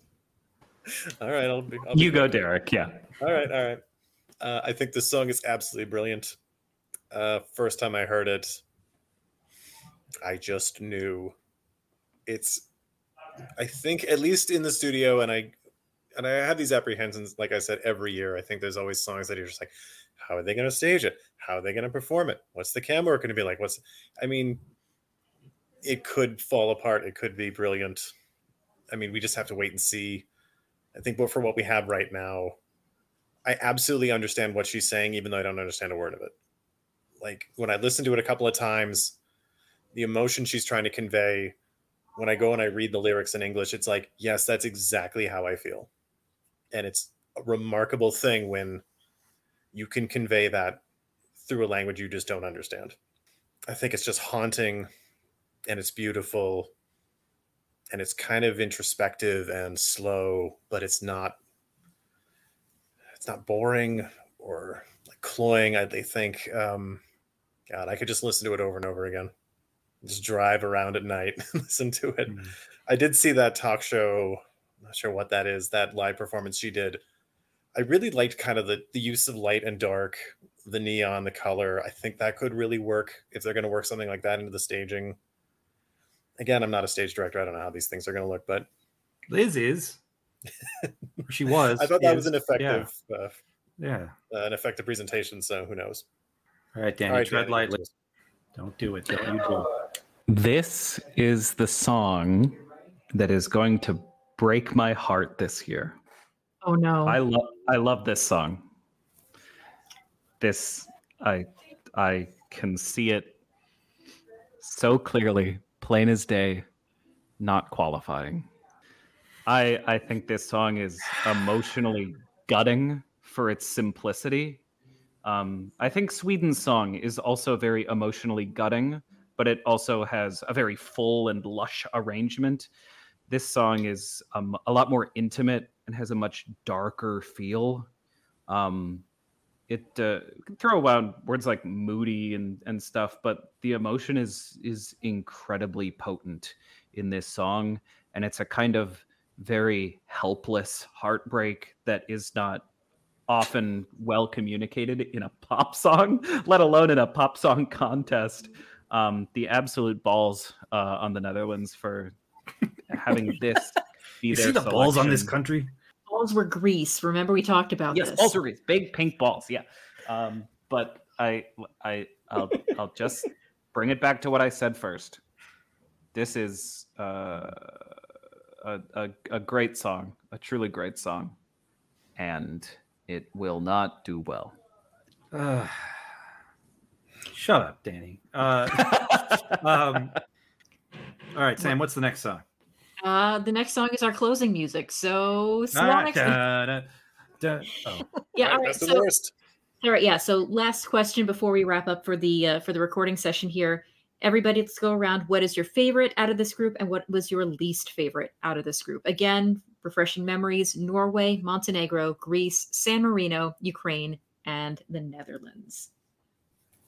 All right, I'll be. I'll You be go. Derek. Yeah. All right, all right. Uh, I think this song is absolutely brilliant. Uh, first time I heard it, I just knew it's. I think at least in the studio, and I, and I have these apprehensions. Like I said, every year, I think there's always songs that you're just like, how are they going to stage it? How are they going to perform it? What's the camera going to be like? What's, I mean, it could fall apart. It could be brilliant. I mean, we just have to wait and see. I think, but for what we have right now, I absolutely understand what she's saying, even though I don't understand a word of it. Like when I listen to it a couple of times, the emotion she's trying to convey, when I go and I read the lyrics in English, it's like, yes, that's exactly how I feel. And it's a remarkable thing when you can convey that through a language you just don't understand. I think it's just haunting and it's beautiful and it's kind of introspective and slow, but it's not it's not boring or like cloying. I think, um, God, I could just listen to it over and over again. Just drive around at night, and listen to it. Mhm. I did see that talk show. I'm not sure what that is. That live performance she did. I really liked kind of the the use of light and dark, the neon, the color. I think that could really work if they're going to work something like that into the staging. Again, I'm not a stage director. I don't know how these things are going to look, but Liz is. She was. I thought that was an effective, uh, Yeah. yeah. uh, an effective presentation. So who knows? All right, Danny, All right, tread Danny, lightly. Don't do it. Don't you do it. This is the song that is going to break my heart this year. Oh no. I love I love this song. This I I can see it so clearly, plain as day, not qualifying. I I think this song is emotionally gutting for its simplicity. Um, I think Sweden's song is also very emotionally gutting, but it also has a very full and lush arrangement. This song is um, a lot more intimate and has a much darker feel. Um, it uh, can throw around words like moody and and stuff, but the emotion is is incredibly potent in this song, and it's a kind of very helpless heartbreak that is not often well communicated in a pop song, let alone in a pop song contest. Um, the absolute balls uh, on the Netherlands for having this be You their see the balls on this country? balls were grease. Remember we talked about Yes, this. balls are grease, big pink balls. Yeah, um, but I, I, I'll, I'll just bring it back to what I said first. This is uh, a, a a great song, a truly great song, and it will not do well. Uh, shut up, Danny. Uh, um, all right, Sam. What's the next song? Uh, the next song is our closing music. So, All Salon right, Ex- da, da, da. Oh, yeah, all right. best of So, worst. all right, yeah. So, last question before we wrap up for the uh, for the recording session here. Everybody, let's go around. What is your favorite out of this group, and what was your least favorite out of this group? Again, refreshing memories: Norway, Montenegro, Greece, San Marino, Ukraine, and the Netherlands.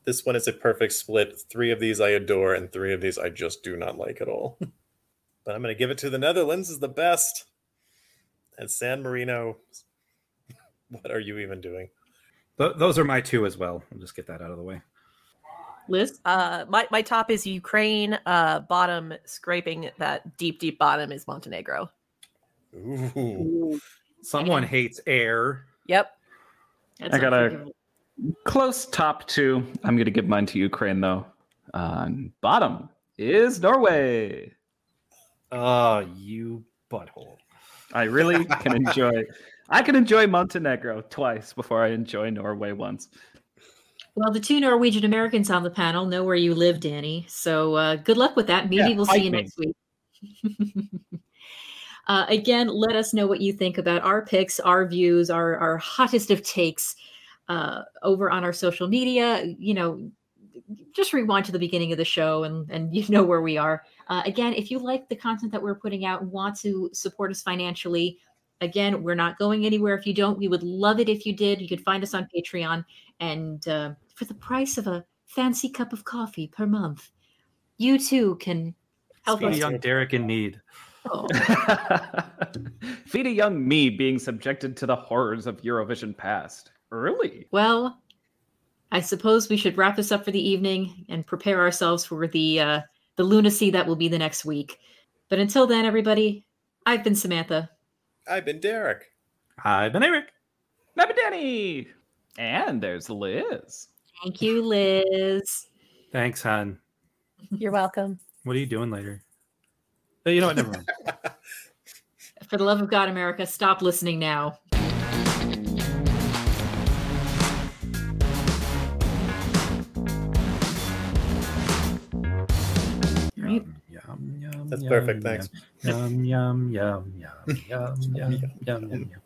This one is a perfect split. Three of these I adore, and three of these I just do not like at all. but I'm going to give it to the Netherlands is the best. And San Marino, what are you even doing? th- those are my two as well. I'll just get that out of the way. Liz, Uh, my my top is Ukraine. Uh, bottom scraping that deep deep bottom is Montenegro. Ooh. Someone hates air. Yep. That's I got a. Close top two. I'm going to give mine to Ukraine though. Uh, bottom is Norway. Oh, you butthole. I really can enjoy. I can enjoy Montenegro twice before I enjoy Norway once. Well, the two Norwegian Americans on the panel know where you live, Danny. So uh, good luck with that. Maybe Yeah, we'll see fight you me. next week. uh, again, let us know what you think about our picks, our views, our, our hottest of takes uh, over on our social media. You know, just rewind to the beginning of the show and, and you know where we are. Uh, again, if you like the content that we're putting out and want to support us financially, again, we're not going anywhere if you don't. We would love it if you did. You could find us on Patreon. And uh, for the price of a fancy cup of coffee per month, you too can help Speedy us. young Derek in need. Oh, Feed a young me being subjected to the horrors of Eurovision past early. well, I suppose we should wrap this up for the evening and prepare ourselves for the uh, the lunacy that will be the next week. But until then, everybody, I've been Samantha. I've been Derek. I've been Eric. Never Danny. And there's Liz. Thank you, Liz. Thanks, hon. You're welcome. What are you doing later? Oh, you know what? Never mind. For the love of God, America, stop listening now. Right. Yum, yum, That's yum, perfect, yum, thanks. Yum yum yum yum yum yum yum yum. yum.